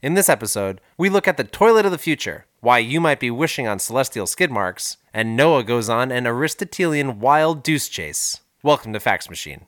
In this episode, we look at the toilet of the future, why you might be wishing on celestial skid marks, and Noah goes on an Aristotelian wild deuce chase. Welcome to Fax Machine.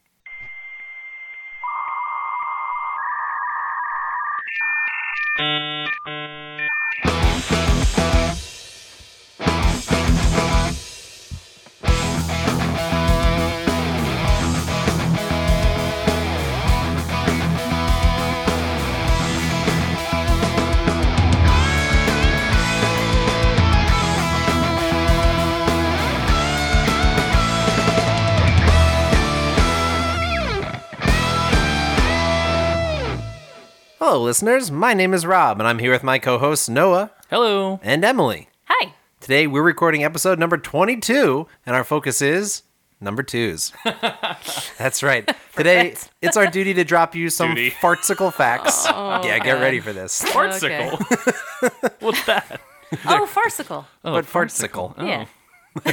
Listeners. My name is Rob, and I'm here with my co hosts Noah Hello. and Emily. Hi. Today, we're recording episode number 22, and our focus is number twos. That's right. Today, it's our duty to drop you some Duty. fartsicle facts. Oh, yeah, get God. ready for this. Fartsicle. What's that? Oh, farcical. Oh, But fartsicle. Yeah. Oh.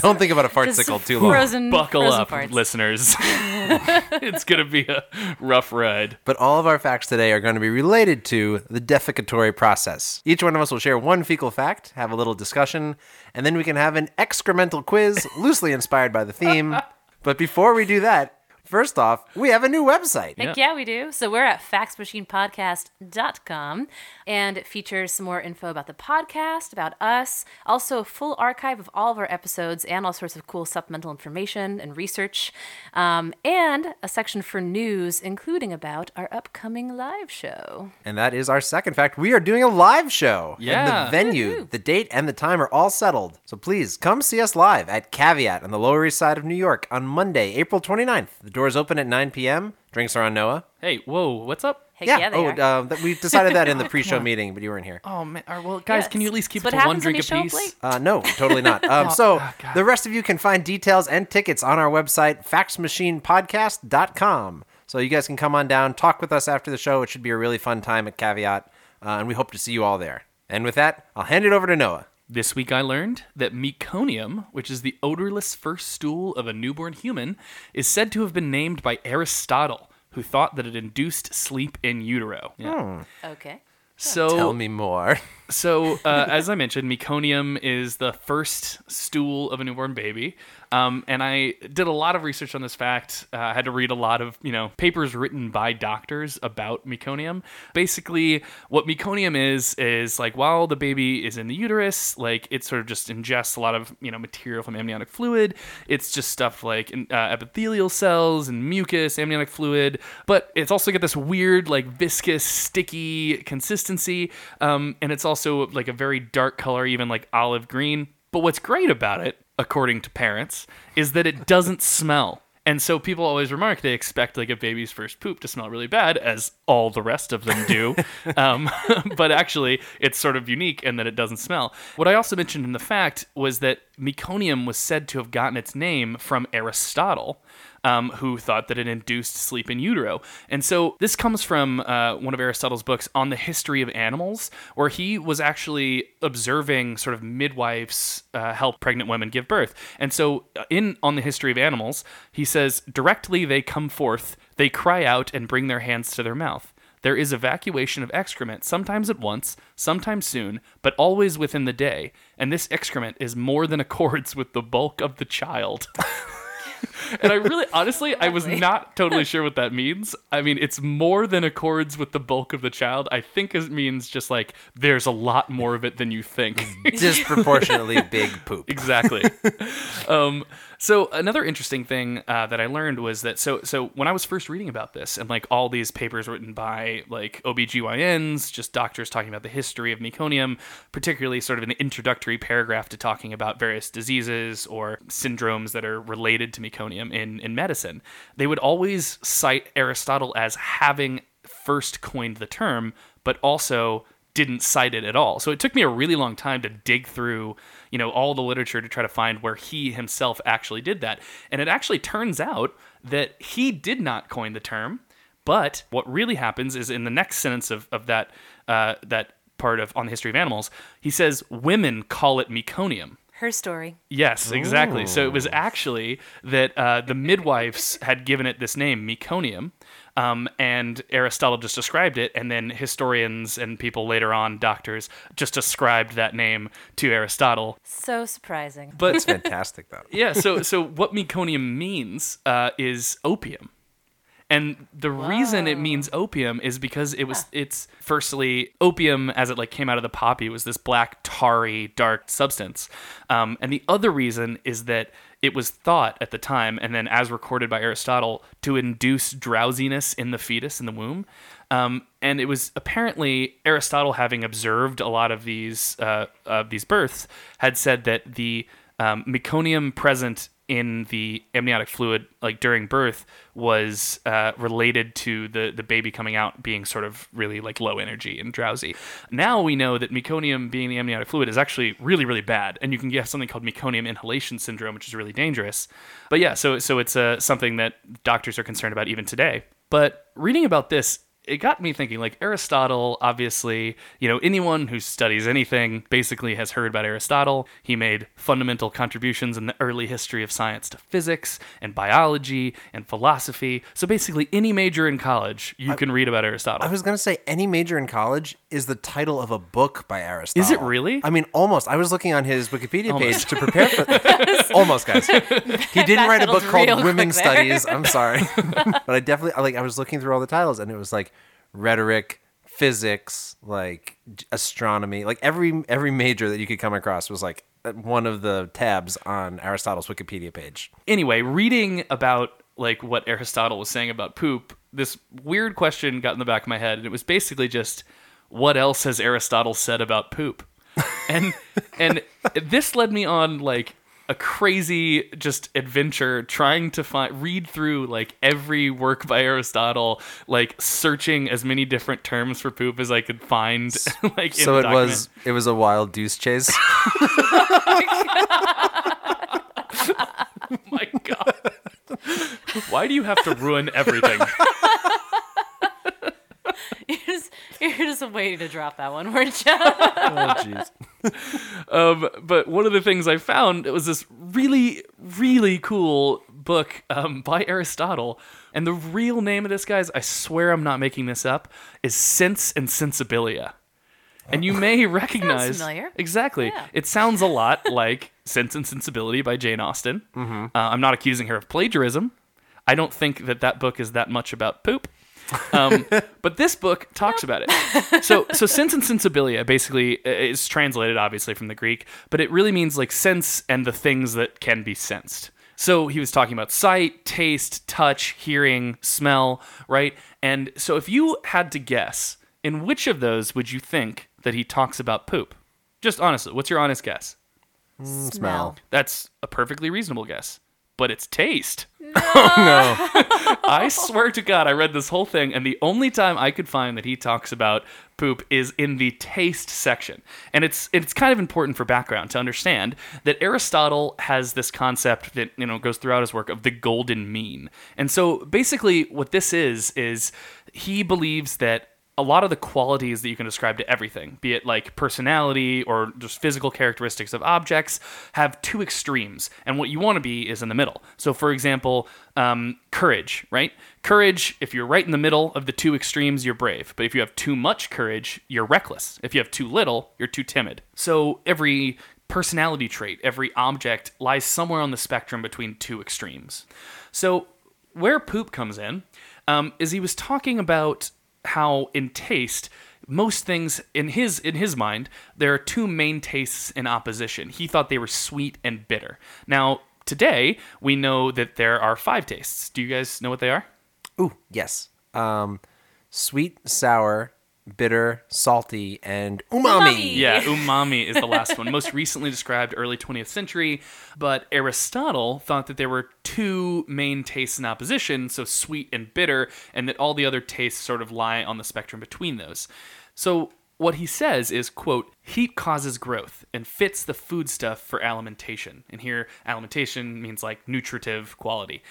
Don't think about a Just fartsicle too long. Frozen. Buckle frozen up, farts. listeners. it's going to be a rough ride. But all of our facts today are going to be related to the defecatory process. Each one of us will share one fecal fact, have a little discussion, and then we can have an excremental quiz loosely inspired by the theme. But before we do that, first off, we have a new website. Heck yeah, we do. So we're at faxmachinepodcast.com and it features some more info about the podcast, about us, also a full archive of all of our episodes and all sorts of cool supplemental information and research, um, and a section for news, including about our upcoming live show. And that is our second fact. We are doing a live show. And Yeah. the venue, the date, and the time are all settled. So please come see us live at Caveat on the Lower East Side of New York on Monday, April 29th. The doors open at 9 p.m. Drinks are on Noah. Hey, whoa, what's up? Heck yeah, they oh, are. uh, that- we decided that in the pre-show meeting, but you weren't here. Oh, man. All right, well, guys, Yeah, can you at least keep it's it what to one happens when drink you show up apiece? late. Uh, no, totally not. Um, so oh, God. the rest of you can find details and tickets on our website, faxmachinepodcast.com. So you guys can come on down, talk with us after the show. It should be a really fun time at Caveat, uh, and we hope to see you all there. And with that, I'll hand it over to Noah. This week I learned that meconium, which is the odorless first stool of a newborn human, is said to have been named by Aristotle, who thought that it induced sleep in utero. Yeah. Okay. So Tell me more. So, uh, as I mentioned, meconium is the first stool of a newborn baby. Um, and I did a lot of research on this fact. Uh, I had to read a lot of, you know, papers written by doctors about meconium. Basically, what meconium is is like while the baby is in the uterus, like it sort of just ingests a lot of, you know, material from amniotic fluid. It's just stuff like uh, epithelial cells and mucus, amniotic fluid, but it's also got this weird, like viscous, sticky consistency. Um, and it's also like a very dark color, even like olive green. But what's great about it, according to parents, is that it doesn't smell. And so people always remark they expect like a baby's first poop to smell really bad, as all the rest of them do. um, but actually, it's sort of unique in that it doesn't smell. What I also mentioned in the fact was that meconium was said to have gotten its name from Aristotle. Um, who thought that it induced sleep in utero. And so this comes from uh, one of Aristotle's books on the history of animals, where he was actually observing sort of midwives uh, help pregnant women give birth. And so uh, in on the history of animals, he says, directly they come forth, they cry out and bring their hands to their mouth. There is evacuation of excrement, sometimes at once, sometimes soon, but always within the day, and this excrement is more than accords with the bulk of the child. and I really, honestly, I was not totally sure what that means. I mean, it's more than accords with the bulk of the child. I think it means just like there's a lot more of it than you think. Disproportionately big poop. exactly. um, so another interesting thing uh, that I learned was that so so when I was first reading about this and like all these papers written by like OBGYNs, just doctors talking about the history of meconium, particularly sort of an introductory paragraph to talking about various diseases or syndromes that are related to meconium in, in medicine, they would always cite Aristotle as having first coined the term, but also didn't cite it at all. So it took me a really long time to dig through, you know, all the literature to try to find where he himself actually did that. And it actually turns out that he did not coin the term, but what really happens is in the next sentence of, of that uh, that part of on the history of animals, he says women call it meconium. Her story. Yes, exactly. So it was actually that uh, the midwives had given it this name, meconium, Um, and Aristotle just described it, and then historians and people later on, doctors, just ascribed that name to Aristotle. So surprising. But It's fantastic though. yeah, so so what meconium means uh, is opium. And the reason it means opium is because it was it's firstly opium as it like came out of the poppy was this black tarry dark substance. Um, and the other reason is that it was thought at the time and then as recorded by Aristotle to induce drowsiness in the fetus in the womb. Um, and it was apparently Aristotle having observed a lot of these uh, of these births had said that the um, meconium present in the amniotic fluid, like during birth, was uh, related to the the baby coming out being sort of really like low energy and drowsy. Now we know that meconium being the amniotic fluid is actually really really bad, and you can get something called meconium inhalation syndrome, which is really dangerous. But yeah, so so it's uh, something that doctors are concerned about even today. But reading about this it got me thinking like Aristotle obviously you know anyone who studies anything basically has heard about Aristotle he made fundamental contributions in the early history of science to physics and biology and philosophy so basically any major in college you can read about Aristotle I was gonna say any major in college is the title of a book by Aristotle. Is it really? I mean, almost. I was looking on his Wikipedia page to prepare for this. almost, guys. He didn't write a book called Women's. Studies. I'm sorry, but I definitely like. I was looking through all the titles, and it was like rhetoric, physics, like astronomy, like every every major that you could come across was like one of the tabs on Aristotle's Wikipedia page. anyway, reading about like what Aristotle was saying about poop, this weird question got in the back of my head, and it was basically just, what else has Aristotle said about poop? And and this led me on like a crazy just adventure trying to find read through like every work by Aristotle, like searching as many different terms for poop as I could find. like in So it document. was it was a wild deuce chase. oh my god. Why do you have to ruin everything? You're just, you're waiting to drop that one, weren't you? oh jeez. Um, but one of the things I found it was this really, really cool book um, by Aristotle. And the real name of this, guys, I swear I'm not making this up, is Sense and Sensibilia. And you may recognize familiar. exactly. Yeah. It sounds a lot like Sense and Sensibility by Jane Austen. Uh, I'm not accusing her of plagiarism. I don't think that that book is that much about poop. Um, but this book talks about it. So, so sense and sensibilia basically uh, is translated obviously from the Greek, but it really means like sense and the things that can be sensed. So he was talking about sight, taste, touch, hearing, smell, right? And so if you had to guess, in which of those would you think that he talks about poop? Just honestly, what's your honest guess? Smell. That's a perfectly reasonable guess. But it's taste. Oh, no. I swear to God, I read this whole thing, and the only time I could find that he talks about poop is in the taste section. And it's it's kind of important for background to understand that Aristotle has this concept that you know goes throughout his work of the golden mean. And so basically, what this is is he believes that a lot of the qualities that you can describe to everything, be it like personality or just physical characteristics of objects, have two extremes. And what you want to be is in the middle. So, for example, um, courage, right? Courage, if you're right in the middle of the two extremes, you're brave. But if you have too much courage, you're reckless. If you have too little, you're too timid. So, every personality trait, every object lies somewhere on the spectrum between two extremes. So, where poop comes in um, is he was talking about how in taste most things in his in his mind there are two main tastes in opposition. He thought they were sweet and bitter. Now today we know that there are five tastes. Do you guys know what they are? Ooh, yes. Um, sweet, sour, bitter, salty, and umami. Umami. Yeah, umami is the last one. Most recently described early 20th century, but Aristotle thought that there were two main tastes in opposition, so sweet and bitter, and that all the other tastes sort of lie on the spectrum between those. So what he says is, quote, heat causes growth and fits the foodstuff for alimentation. And here alimentation means like nutritive quality.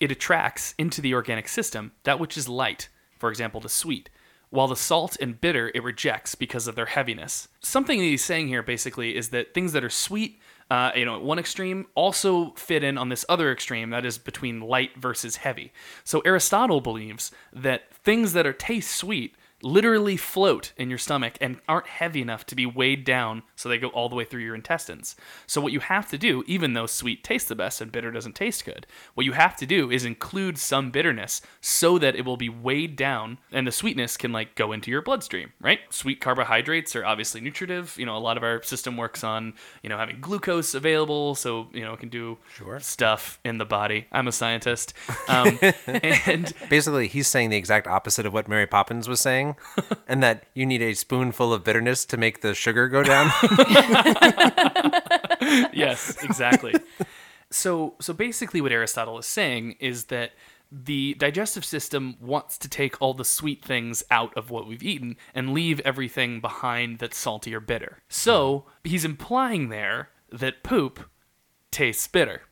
It attracts into the organic system that which is light, for example, the sweet while the salt and bitter it rejects because of their heaviness. Something that he's saying here basically is that things that are sweet uh, you know, at one extreme, also fit in on this other extreme that is between light versus heavy. So Aristotle believes that things that are taste sweet literally float in your stomach and aren't heavy enough to be weighed down so they go all the way through your intestines. So what you have to do, even though sweet tastes the best and bitter doesn't taste good, what you have to do is include some bitterness so that it will be weighed down and the sweetness can like go into your bloodstream, right? Sweet carbohydrates are obviously nutritive. You know, a lot of our system works on, you know, having glucose available so, you know, it can do stuff in the body. I'm a scientist. Um, and Basically, he's saying the exact opposite of what Mary Poppins was saying, and that you need a spoonful of bitterness to make the sugar go down. yes, exactly. so so basically what Aristotle is saying is that the digestive system wants to take all the sweet things out of what we've eaten and leave everything behind that's salty or bitter. So he's implying there that poop tastes bitter.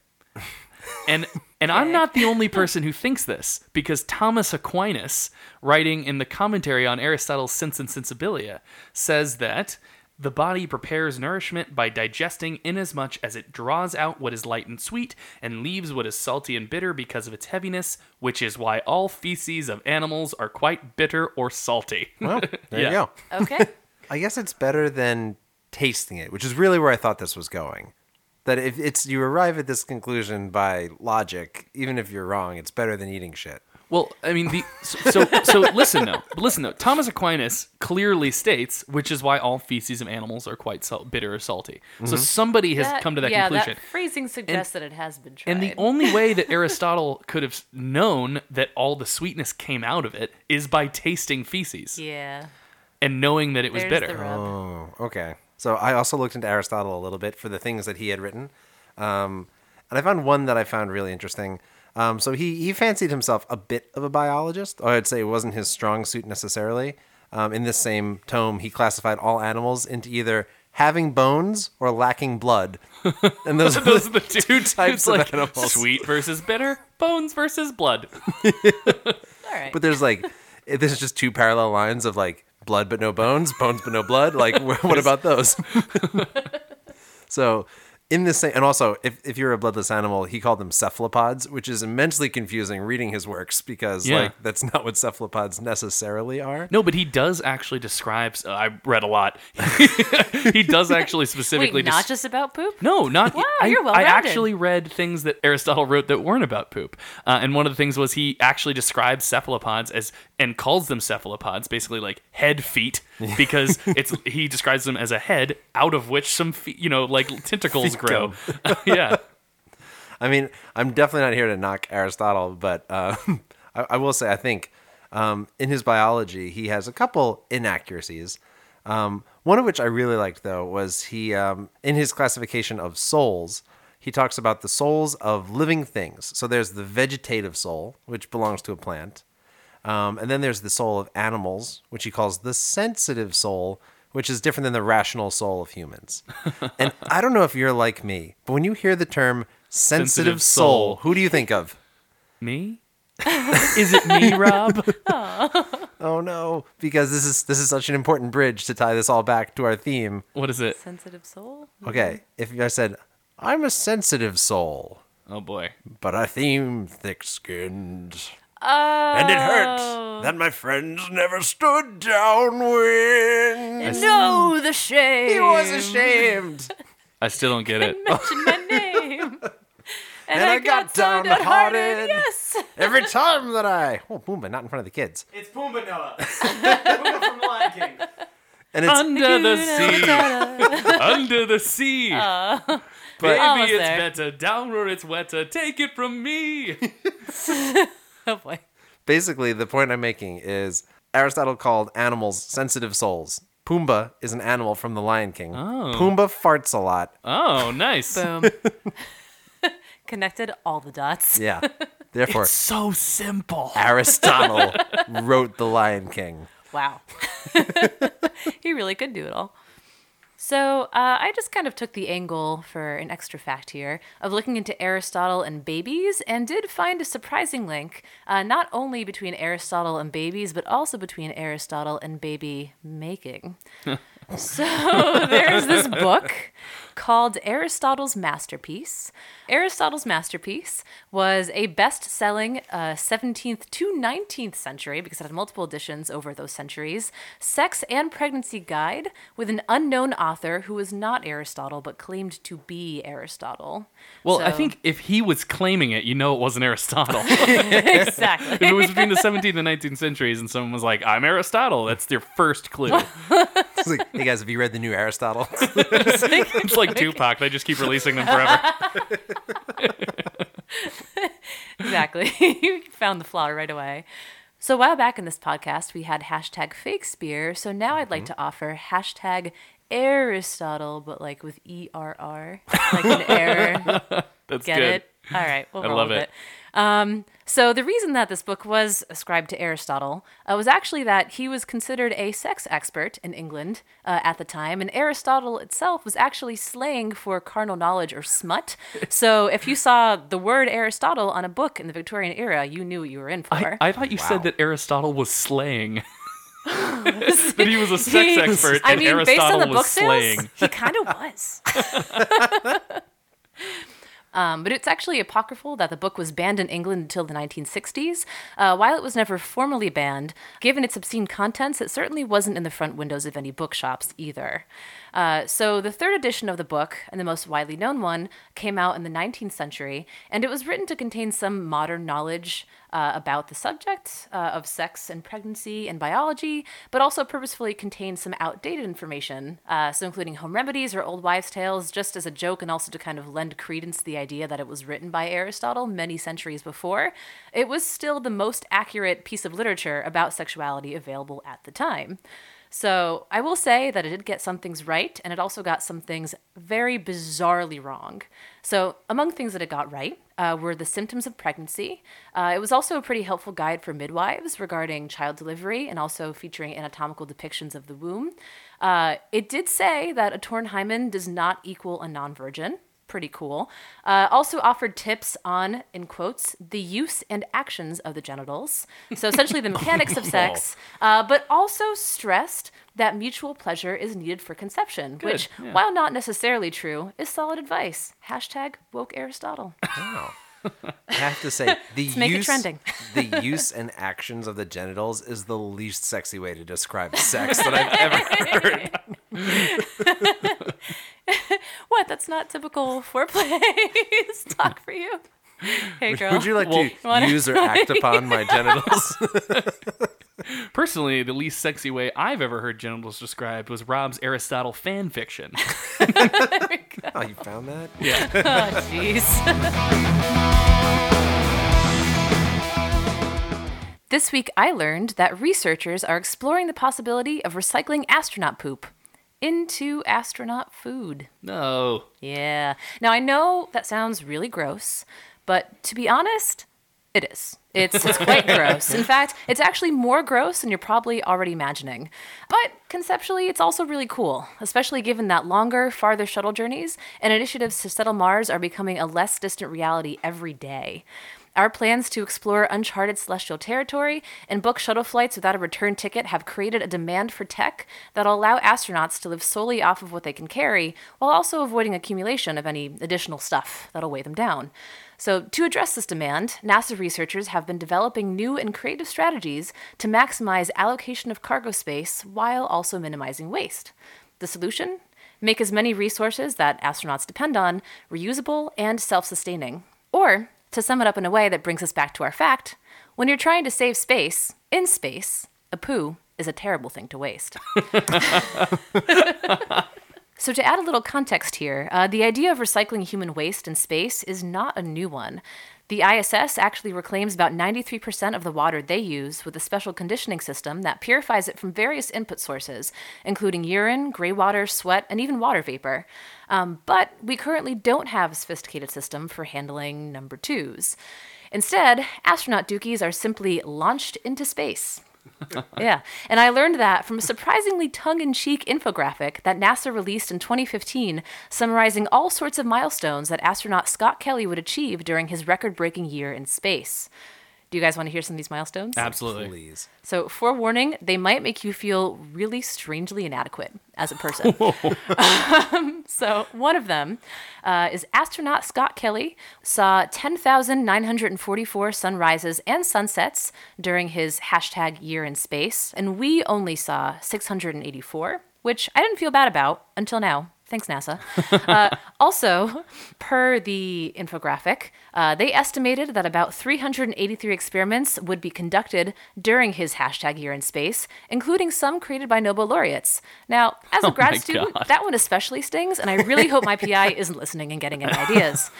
And and I'm not the only person who thinks this because Thomas Aquinas, writing in the commentary on Aristotle's Sense and Sensibilia, says that the body prepares nourishment by digesting inasmuch as it draws out what is light and sweet and leaves what is salty and bitter because of its heaviness, which is why all feces of animals are quite bitter or salty. Well, there Yeah. you go. Okay. I guess it's better than tasting it, which is really where I thought this was going. That if it's you arrive at this conclusion by logic, even if you're wrong, it's better than eating shit. Well, I mean, the so so, so listen though, listen though. Thomas Aquinas clearly states, which is why all feces of animals are quite sal- bitter or salty. So mm-hmm. somebody has That- come to that yeah, conclusion. that phrasing suggests that it has been tried. And the only way that Aristotle could have known that all the sweetness came out of it is by tasting feces yeah, and knowing that it was there's bitter. the rub. Oh, okay. So I also looked into Aristotle a little bit for the things that he had written, um, and I found one that I found really interesting. Um, so he he fancied himself a bit of a biologist, or I'd say it wasn't his strong suit necessarily. Um, in this same tome, he classified all animals into either having bones or lacking blood, and those, Those are are the two, types it's of like animals. Sweet versus bitter, bones versus blood. All right. But there's like, it- there's just two parallel lines of like blood but no bones, bones but no blood. Like, what about those? so, in this same, and also, if, if you're a bloodless animal, he called them cephalopods, which is immensely confusing reading his works because Yeah. like that's not what cephalopods necessarily are. No, but he does actually describe. Uh, I read a lot. he does actually specifically. Wait, not des- just about poop? No, not. Wow, I, you're I well-rounded. actually read things that Aristotle wrote that weren't about poop, uh, and one of the things was he actually describes cephalopods as and calls them cephalopods, basically like head feet, because it's he describes them as a head out of which some feet, you know, like tentacles grow. yeah, I mean, I'm definitely not here to knock Aristotle, but uh, I, I will say I think um, in his biology he has a couple inaccuracies. Um, one of which I really liked though was he um, in his classification of souls he talks about the souls of living things. So there's the vegetative soul, which belongs to a plant, um, and then there's the soul of animals, which he calls the sensitive soul, which is different than the rational soul of humans. and I don't know if you're like me, but when you hear the term sensitive, Sensitive soul, soul. who do you think of? me. Is it me, Rob? Oh no, because this is this is such an important bridge to tie this all back to our theme. What is it? Sensitive soul? Okay, if I said I'm a sensitive soul, Oh boy. but I theme thick-skinned. Oh. And it hurt oh. that my friends never stood downwind. No, the shame. He was ashamed. I still don't get it. Mention my name. And, I got downhearted. Yes. Every time that I oh Pumbaa, not in front of the kids, It's Pumbaa Noah. Pumbaa from Lion King. and it's Under the sea, under the sea. Uh, but Baby, it's there. better down where it's wetter. Take it from me. Oh boy. basically the point I'm making is Aristotle called animals sensitive souls. Pumbaa is an animal from the Lion King. Oh. Pumbaa farts a lot. Oh, nice. Boom. Connected all the dots. Yeah. Therefore, So simple. Aristotle wrote the Lion King. Wow. he really could do it all. So uh, I just kind of took the angle for an extra fact here of looking into Aristotle and babies and did find a surprising link, uh, not only between Aristotle and babies, but also between Aristotle and baby making. so there's this book called Aristotle's Masterpiece. Aristotle's Masterpiece was a best selling uh, 17th to 19th century, because it had multiple editions over those centuries, sex and pregnancy guide with an unknown author who was not Aristotle but claimed to be Aristotle. Well, I think if he was claiming it, you know it wasn't Aristotle. exactly. if it was between the 17th and 19th centuries and someone was like, I'm Aristotle, that's their first clue. It's like, hey guys, have you read the new Aristotle? it's like Tupac. They just keep releasing them forever. exactly. you found the flaw right away. So a while back in this podcast, we had hashtag fake spear. So now I'd like mm-hmm. to offer hashtag Aristotle, but like with E R R, like an error. That's Get good. it? All right, we'll I love it. it. Um, so the reason that this book was ascribed to Aristotle uh, was actually that he was considered a sex expert in England uh, at the time, and Aristotle itself was actually slang for carnal knowledge or smut. So if you saw the word Aristotle on a book in the Victorian era, you knew what you were in for. I, I thought you Wow. said that Aristotle was slang. that he was a sex He- expert I and mean, Aristotle based on the was book slaying. sales, he kind of was. Um, but it's actually apocryphal that the book was banned in England until the 1960s. Uh, while it was never formally banned, given its obscene contents, it certainly wasn't in the front windows of any bookshops either. Uh, so the third edition of the book, and the most widely known one, came out in the 19th century, and it was written to contain some modern knowledge uh, about the subject uh, of sex and pregnancy and biology, but also purposefully contained some outdated information, uh, so including home remedies or old wives' tales, just as a joke and also to kind of lend credence to the idea that it was written by Aristotle many centuries before. It was still the most accurate piece of literature about sexuality available at the time. So I will say that it did get some things right, and it also got some things very bizarrely wrong. So among things that it got right uh, were the symptoms of pregnancy. Uh, it was also a pretty helpful guide for midwives regarding child delivery and also featuring anatomical depictions of the womb. Uh, it did say that a torn hymen does not equal a non-virgin pretty cool. Uh, also offered tips on, in quotes, the use and actions of the genitals. So essentially the mechanics of sex, uh, but also stressed that mutual pleasure is needed for conception, which, yeah. while not necessarily true, is solid advice. Hashtag woke Aristotle. Wow. I have to say, the use, trending. the use and actions of the genitals is the least sexy way to describe sex that I've ever heard. What? That's not typical foreplay talk for you. Hey, girl. Would you like Well- to Wanna- use or act upon my genitals? Personally, the least sexy way I've ever heard genitals described was Rob's Aristotle fan fiction. oh, you found that? Yeah. Oh, jeez. this week, I learned that researchers are exploring the possibility of recycling astronaut poop into astronaut food. No. Yeah. Now, I know that sounds really gross, but to be honest, it is. It's, it's quite gross. In fact, it's actually more gross than you're probably already imagining. But conceptually, it's also really cool, especially given that longer, farther shuttle journeys and initiatives to settle Mars are becoming a less distant reality every day. Our plans to explore uncharted celestial territory and book shuttle flights without a return ticket have created a demand for tech that'll allow astronauts to live solely off of what they can carry, while also avoiding accumulation of any additional stuff that'll weigh them down. So, to address this demand, NASA researchers have been developing new and creative strategies to maximize allocation of cargo space while also minimizing waste. The solution? Make as many resources that astronauts depend on reusable and self sustaining. Or, to sum it up in a way that brings us back to our fact, when you're trying to save space, in space, a poo is a terrible thing to waste. So, to add a little context here, uh, the idea of recycling human waste in space is not a new one. The ISS actually reclaims about 93% of the water they use with a special conditioning system that purifies it from various input sources, including urine, gray water, sweat, and even water vapor. Um, but we currently don't have a sophisticated system for handling number twos. Instead, astronaut dookies are simply launched into space. yeah. And I learned that from a surprisingly tongue in cheek infographic that NASA released in 2015, summarizing all sorts of milestones that astronaut Scott Kelly would achieve during his record breaking year in space. Do you guys want to hear some of these milestones? Absolutely. Please. So, forewarning, they might make you feel really strangely inadequate as a person. Um, so, one of them uh, is astronaut Scott Kelly saw 10,944 sunrises and sunsets during his hashtag year in space, and we only saw 684, which I didn't feel bad about until now. Thanks, NASA. Uh, also, per the infographic, uh, they estimated that about 383 experiments would be conducted during his hashtag year in space, including some created by Nobel laureates. Now, as a Oh grad student, God. that one especially stings, and I really hope my PI isn't listening and getting any ideas.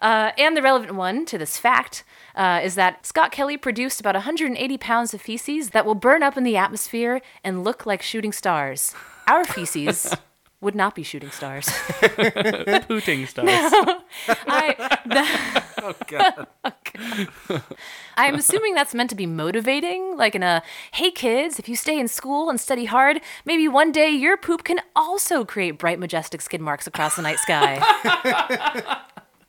Uh, and the relevant one to this fact uh, is that Scott Kelly produced about 180 pounds of feces that will burn up in the atmosphere and look like shooting stars. Our feces would not be shooting stars. Pooting stars. I, that- oh, oh, I'm assuming that's meant to be motivating, like in a, hey kids, if you stay in school and study hard, maybe one day your poop can also create bright, majestic skid marks across the night sky.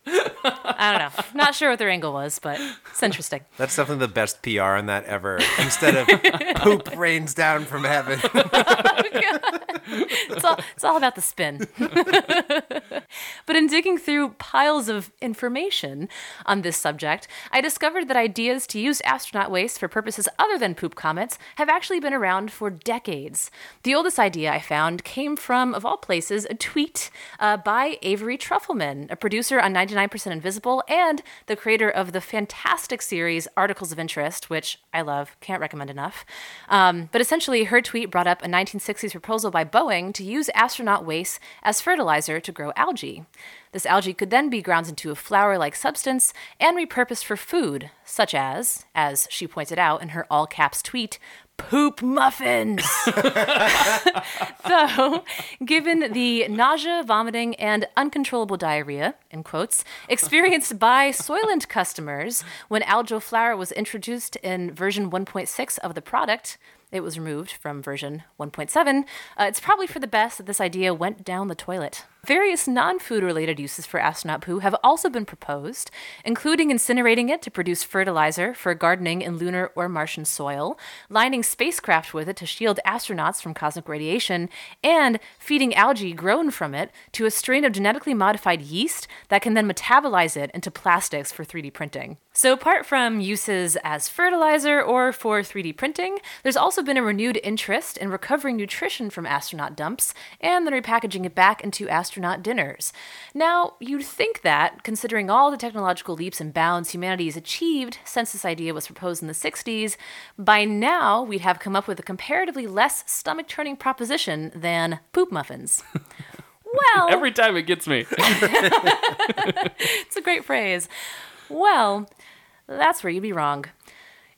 I don't know. Not sure what their angle was, but it's interesting. That's definitely the best PR on that ever. Instead of poop rains down from heaven. It's all, it's all about the spin. but in digging through piles of information on this subject, I discovered that ideas to use astronaut waste for purposes other than poop comets have actually been around for decades. The oldest idea I found came from, of all places, a tweet uh, by Avery Trufelman, a producer on 99% Invisible and the creator of the fantastic series Articles of Interest, which I love, can't recommend enough. Um, but essentially, her tweet brought up a 1960s proposal by Boeing to use astronaut waste as fertilizer to grow algae. This algae could then be ground into a flour like substance and repurposed for food, such as, as she pointed out in her all caps tweet, poop muffins. Though, given the nausea, vomiting, and uncontrollable diarrhea, in quotes, experienced by Soylent customers when algal flour was introduced in version 1.6 of the product, it was removed from version 1.7. Uh, it's probably for the best that this idea went down the toilet. Various non food related uses for astronaut poo have also been proposed, including incinerating it to produce fertilizer for gardening in lunar or Martian soil, lining spacecraft with it to shield astronauts from cosmic radiation, and feeding algae grown from it to a strain of genetically modified yeast that can then metabolize it into plastics for 3D printing. So, apart from uses as fertilizer or for 3D printing, there's also been a renewed interest in recovering nutrition from astronaut dumps and then repackaging it back into astronaut dinners. Now, you'd think that, considering all the technological leaps and bounds humanity has achieved since this idea was proposed in the 60s, by now we'd have come up with a comparatively less stomach turning proposition than poop muffins. Well, Every time it gets me. it's a great phrase. Well, that's where you'd be wrong.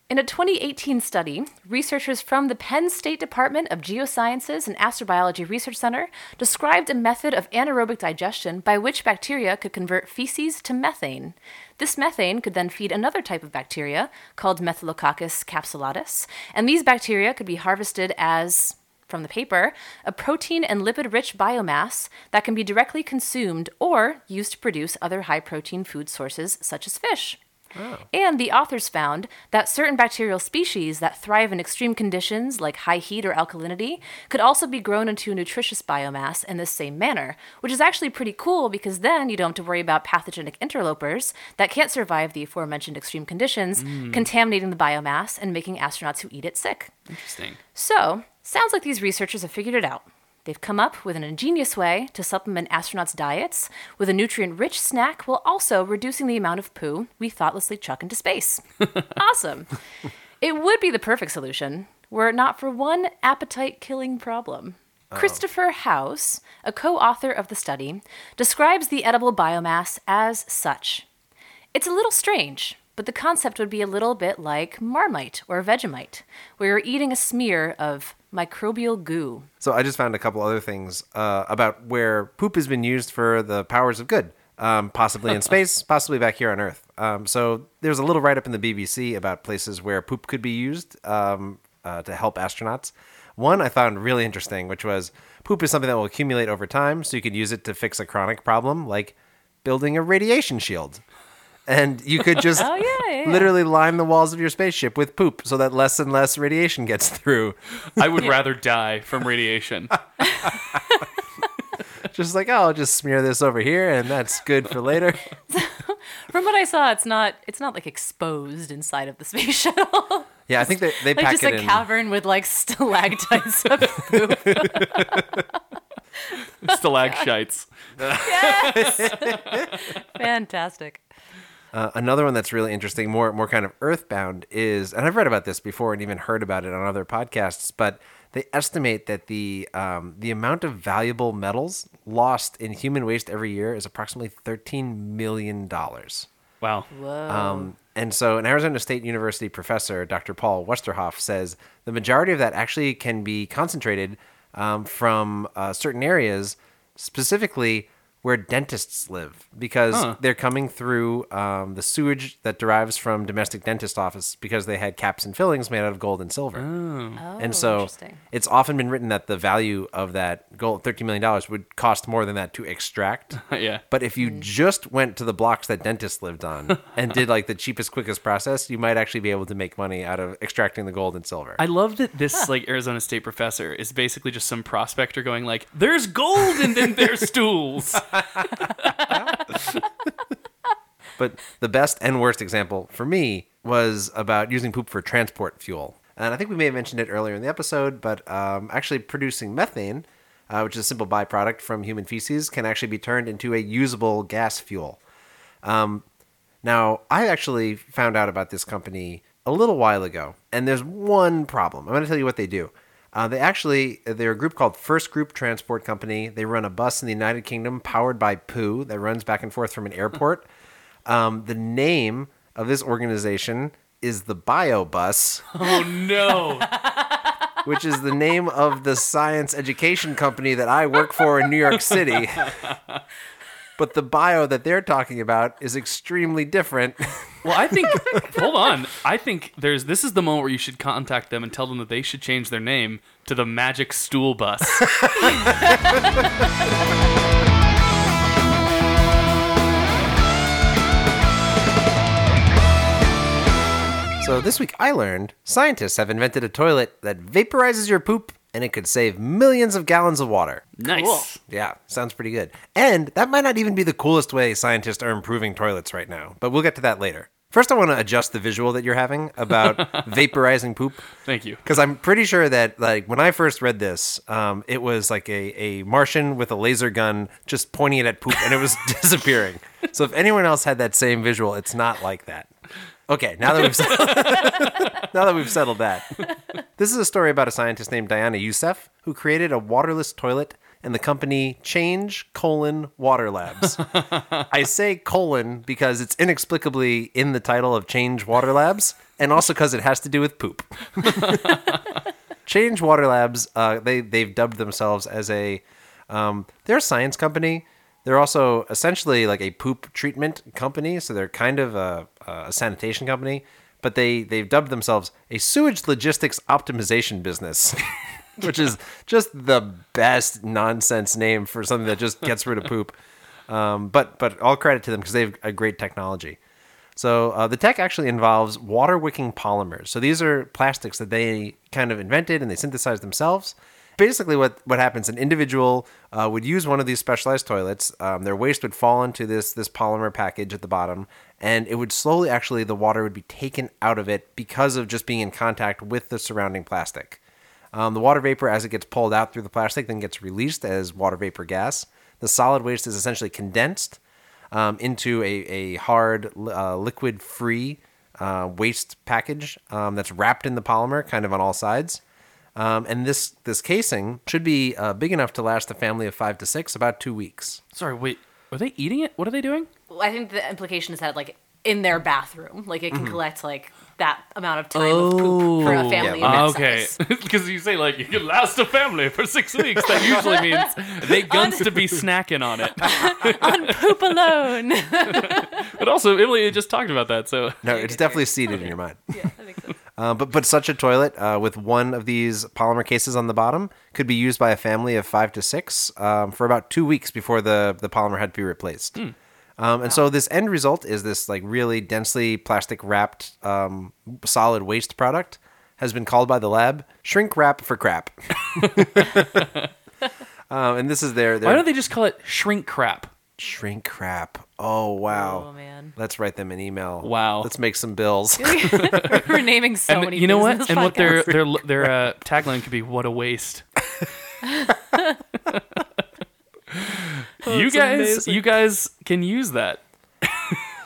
In a 2018 study, researchers from the Penn State Department of Geosciences and Astrobiology Research Center described a method of anaerobic digestion by which bacteria could convert feces to methane. This methane could then feed another type of bacteria called Methylococcus capsulatus, and these bacteria could be harvested as from the paper, a protein and lipid rich biomass that can be directly consumed or used to produce other high protein food sources such as fish. Oh. And the authors found that certain bacterial species that thrive in extreme conditions like high heat or alkalinity could also be grown into nutritious biomass in this same manner, which is actually pretty cool because then you don't have to worry about pathogenic interlopers that can't survive the aforementioned extreme conditions, hmm. contaminating the biomass and making astronauts who eat it sick. Interesting. So, sounds like these researchers have figured it out. They've come up with an ingenious way to supplement astronauts' diets with a nutrient rich snack while also reducing the amount of poo we thoughtlessly chuck into space. awesome. It would be the perfect solution were it not for one appetite killing problem. Oh. Christopher House, a co author of the study, describes the edible biomass as such. It's a little strange, but the concept would be a little bit like Marmite or Vegemite, where you're eating a smear of microbial goo. So I just found a couple other things uh, about where poop has been used for the powers of good, um, possibly in space, possibly back here on Earth. Um, so there's a little write up in the BBC about places where poop could be used um, uh, to help astronauts. One I found really interesting, which was poop is something that will accumulate over time, so you could use it to fix a chronic problem like building a radiation shield. And you could just Oh, yeah, yeah, yeah. literally line the walls of your spaceship with poop so that less and less radiation gets through. I would rather die from radiation. Just like, oh, I'll just smear this over here, and that's good for later. From what I saw, it's not it's not like exposed inside of the space shuttle. Yeah, I think they they like pack just it a in. cavern with like stalactites of poop. Stalactites. Fantastic. Uh, another one that's really interesting, more more kind of earthbound, is, and I've read about this before and even heard about it on other podcasts, but they estimate that the um, the amount of valuable metals lost in human waste every year is approximately thirteen million dollars. Wow. Whoa. Um, and so, an Arizona State University professor, Dr. Paul Westerhoff, says the majority of that actually can be concentrated um, from uh, certain areas, specifically where dentists live, because Huh. they're coming through um, the sewage that derives from domestic dentist office because they had caps and fillings made out of gold and silver. oh, and so interesting. it's often been written that the value of that gold, $13 million, would cost more than that to extract. yeah. But if you just went to the blocks that dentists lived on and did like the cheapest, quickest process, you might actually be able to make money out of extracting the gold and silver. I love that this like Arizona State professor is basically just some prospector going like, "There's gold in them there's stools." but the best and worst example for me was about using poop for transport fuel. And I think we may have mentioned it earlier in the episode, but um, actually producing methane, uh, which is a simple byproduct from human feces, can actually be turned into a usable gas fuel. Um, now, I actually found out about this company a little while ago, and there's one problem. I'm going to tell you what they do. Uh, they actually, they're a group called First Group Transport Company. They run a bus in the United Kingdom powered by poo that runs back and forth from an airport. Um, the name of this organization is the BioBus, oh no. which is the name of the science education company that I work for in New York City. But the bio that they're talking about is extremely different. Well, I think hold on. I think there's this is the moment where you should contact them and tell them that they should change their name to the Magic Stool Bus. So this week I learned scientists have invented a toilet that vaporizes your poop and it could save millions of gallons of water. nice. Yeah, sounds pretty good. And that might not even be the coolest way scientists are improving toilets right now, but we'll get to that later. First, I want to adjust the visual that you're having about vaporizing poop. Thank you. Because I'm pretty sure that, like, when I first read this, um, it was like a, a Martian with a laser gun just pointing it at poop and it was disappearing. So if anyone else had that same visual, it's not like that. Okay, now that we've settled, now that we've settled that, this is a story about a scientist named Diana Yousef who created a waterless toilet and the company Change colon Water Labs. I say colon because it's inexplicably in the title of Change Water Labs, and also because it has to do with poop. Change Water Labs, uh, they they've dubbed themselves as a um, they're a science company. They're also essentially like a poop treatment company, so they're kind of a, a sanitation company, but they they've dubbed themselves a sewage logistics optimization business, which is just the best nonsense name for something that just gets rid of poop. Um, but but all credit to them because they have a great technology. So uh, the tech actually involves water wicking polymers. So these are plastics that they kind of invented and they synthesized themselves. Basically, what, what happens, an individual uh, would use one of these specialized toilets. Um, their waste would fall into this this polymer package at the bottom, and it would slowly actually the water would be taken out of it because of just being in contact with the surrounding plastic. Um, the water vapor, as it gets pulled out through the plastic, then gets released as water vapor gas. The solid waste is essentially condensed um, into a, a hard, uh, liquid free uh, waste package um, that's wrapped in the polymer kind of on all sides. Um, and this, this casing should be uh, big enough to last a family of five to six, about two weeks. Sorry, wait. Are they eating it? What are they doing? Well, I think the implication is that like in their bathroom, like it can Mm-hmm. collect like that amount of time of poop for a family Yeah. of that okay, because you say like you can last a family for six weeks. That usually means they guns to be snacking on it. on poop alone. But also, Emily just talked about that, so No, it's definitely seated in your mind. yeah, that makes sense. Uh, but but such a toilet uh, with one of these polymer cases on the bottom could be used by a family of five to six um, for about two weeks before the the polymer had to be replaced. Um, and so this end result is this like really densely plastic wrapped um, solid waste product has been called by the lab shrink wrap for crap. um, and this is their, Why don't they just call it shrink crap? shrink crap. Oh wow. Oh man, Let's write them an email. Wow. Let's make some bills. we're naming so and many. you know what? this And what their their their uh, tagline could be "What a waste." you guys, amazing. you guys can use that.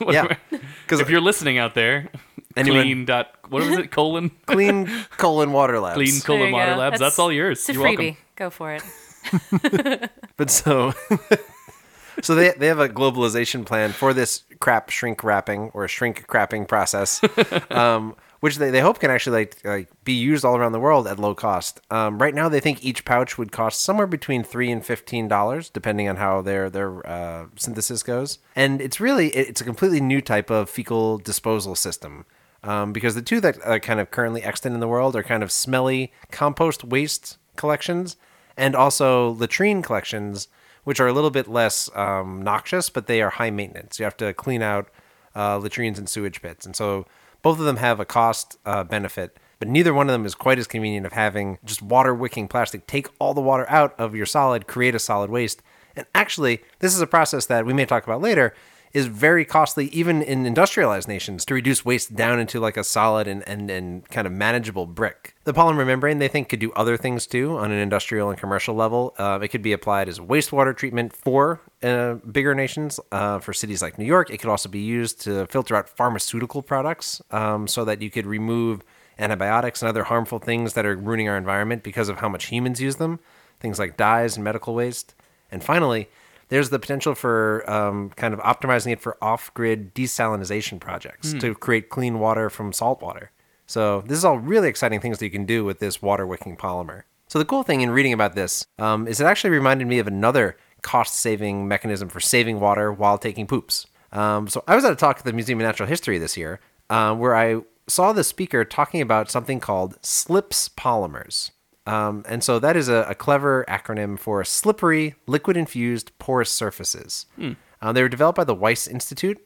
yeah. Because If you're listening out there, Anyone- clean dot what was it? Colon clean colon water labs. clean colon water go. labs. That's, all yours. It's a You're freebie. welcome. Go for it. But so, so they they have a globalization plan for this crap shrink wrapping or shrink crapping process, um, which they, they hope can actually like like be used all around the world at low cost. Um, right now, they think each pouch would cost somewhere between three and fifteen dollars, depending on how their their uh, synthesis goes. And it's really it's a completely new type of fecal disposal system. Um, because the two that are kind of currently extant in the world are kind of smelly compost waste collections and also latrine collections, which are a little bit less um, noxious, but they are high maintenance. You have to clean out uh, latrines and sewage pits, and so both of them have a cost uh, benefit. But neither one of them is quite as convenient of having just water wicking plastic take all the water out of your solid, create a solid waste. And actually, this is a process that we may talk about later is very costly even in industrialized nations to reduce waste down into like a solid and, and, and kind of manageable brick. The polymer membrane they think could do other things too on an industrial and commercial level. Uh, it could be applied as wastewater treatment for uh, bigger nations, uh, for cities like New York. It could also be used to filter out pharmaceutical products um, so that you could remove antibiotics and other harmful things that are ruining our environment because of how much humans use them, things like dyes and medical waste. And finally, there's the potential for um, kind of optimizing it for off-grid desalinization projects to create clean water from salt water. So this is all really exciting things that you can do with this water wicking polymer. So the cool thing in reading about this um, is it actually reminded me of another cost-saving mechanism for saving water while taking poops. Um, so I was at a talk at the Museum of Natural History this year uh, where I saw the speaker talking about something called SLIPS polymers. Um, and so that is a, a clever acronym for slippery, liquid infused, porous surfaces. Uh, they were developed by the Wyss Institute.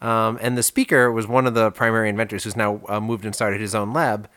Um, and the speaker was one of the primary inventors who's now uh, moved and started his own lab.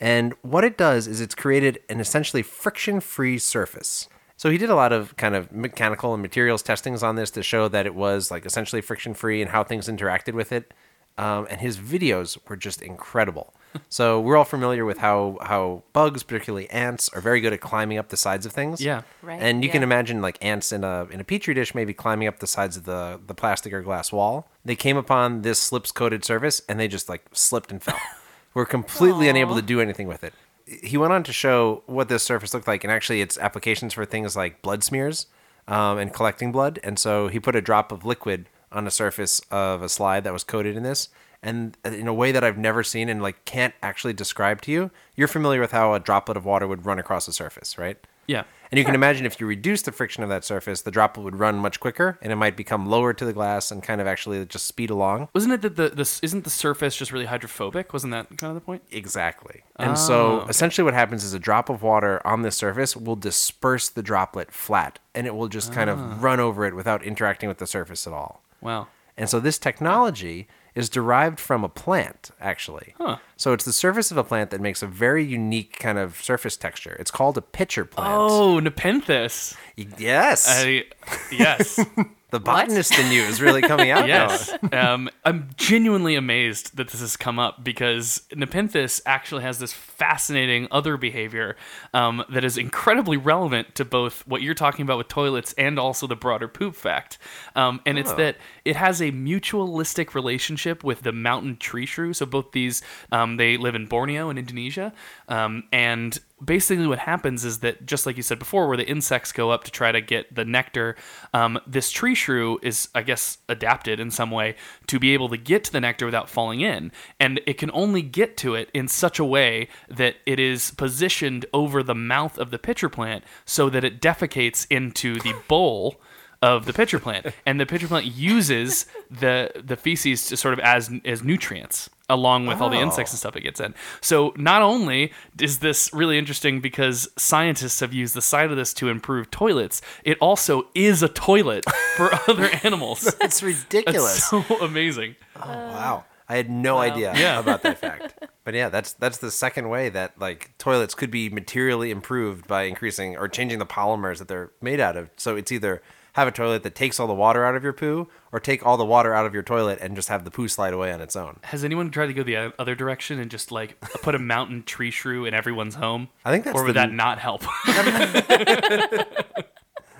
And what it does is it's created an essentially friction free surface. So he did a lot of kind of mechanical and materials testings on this to show that it was like essentially friction free and how things interacted with it. Um, and his videos were just incredible. so we're all familiar with how how bugs, particularly ants, are very good at climbing up the sides of things. Yeah. Right, And you can imagine like ants in a in a petri dish maybe climbing up the sides of the the plastic or glass wall. They came upon this slips coated surface and they just like slipped and fell. We're completely unable to do anything with it. He went on to show what this surface looked like, and actually, its applications for things like blood smears um, and collecting blood. And so he put a drop of liquid on the surface of a slide that was coated in this, and in a way that I've never seen and like can't actually describe to you. You're familiar with how a droplet of water would run across a surface, right? Yeah. And you can imagine if you reduce the friction of that surface, the droplet would run much quicker, and it might become lower to the glass and kind of actually just speed along. Wasn't it that the this isn't the surface just really hydrophobic? Wasn't that kind of the point? Exactly. And so Oh. essentially what happens is a drop of water on this surface will disperse the droplet flat and it will just kind Ah. of run over it without interacting with the surface at all. Wow. And so this technology is derived from a plant, actually. Huh. So it's the surface of a plant that makes a very unique kind of surface texture. It's called a pitcher plant. Oh, Nepenthes. Yes. I, yes. the botanist in you is really coming out. Yes. um, I'm genuinely amazed that this has come up because Nepenthes actually has this fascinating other behavior um, that is incredibly relevant to both what you're talking about with toilets and also the broader poop fact. Um, and it's that it has a mutualistic relationship with the mountain tree shrew. So both these, um, they live in Borneo in Indonesia. Um, and basically what happens is that just like you said before where the insects go up to try to get the nectar um, this tree shrew is i guess adapted in some way to be able to get to the nectar without falling in. And it can only get to it in such a way that it is positioned over the mouth of the pitcher plant so that it defecates into the bowl of the pitcher plant, and the pitcher plant uses the the feces to sort of as as nutrients along with all the oh. insects and stuff it gets in. So not only is this really interesting because scientists have used the side of this to improve toilets, it also is a toilet for other animals. It's ridiculous. It's so amazing. Oh, wow. I had no idea Yeah. about that fact. But yeah, that's that's the second way that like toilets could be materially improved by increasing or changing the polymers that they're made out of. So it's either have a toilet that takes all the water out of your poo or take all the water out of your toilet and just have the poo slide away on its own. Has anyone tried to go the other direction and just like put a mountain tree shrew in everyone's home? I think that's or would the- that not help?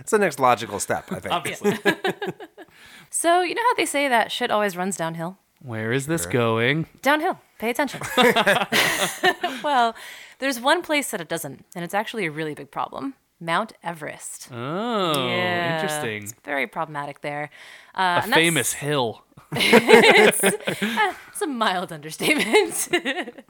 It's the next logical step, I think. Obviously. So, you know how they say that shit always runs downhill? Where is this going? Downhill. Pay attention. well, there's one place that it doesn't, and it's actually a really big problem Mount Everest. Oh, Yeah, interesting. It's very problematic there. Uh, A famous hill. It's a mild understatement.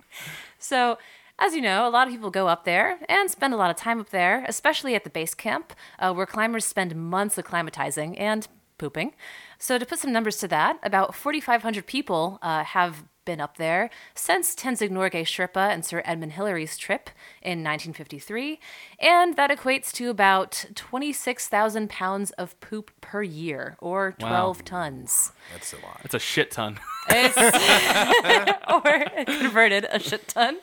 so, as you know, a lot of people go up there and spend a lot of time up there, especially at the base camp, uh, where climbers spend months acclimatizing and pooping. So, to put some numbers to that, about 4,500 people uh, have been up there since Tenzing Norgay Sherpa and Sir Edmund Hillary's trip in 1953, and that equates to about 26,000 pounds of poop per year, or 12 tons. That's a lot. That's a shit ton. It's or converted a shit ton.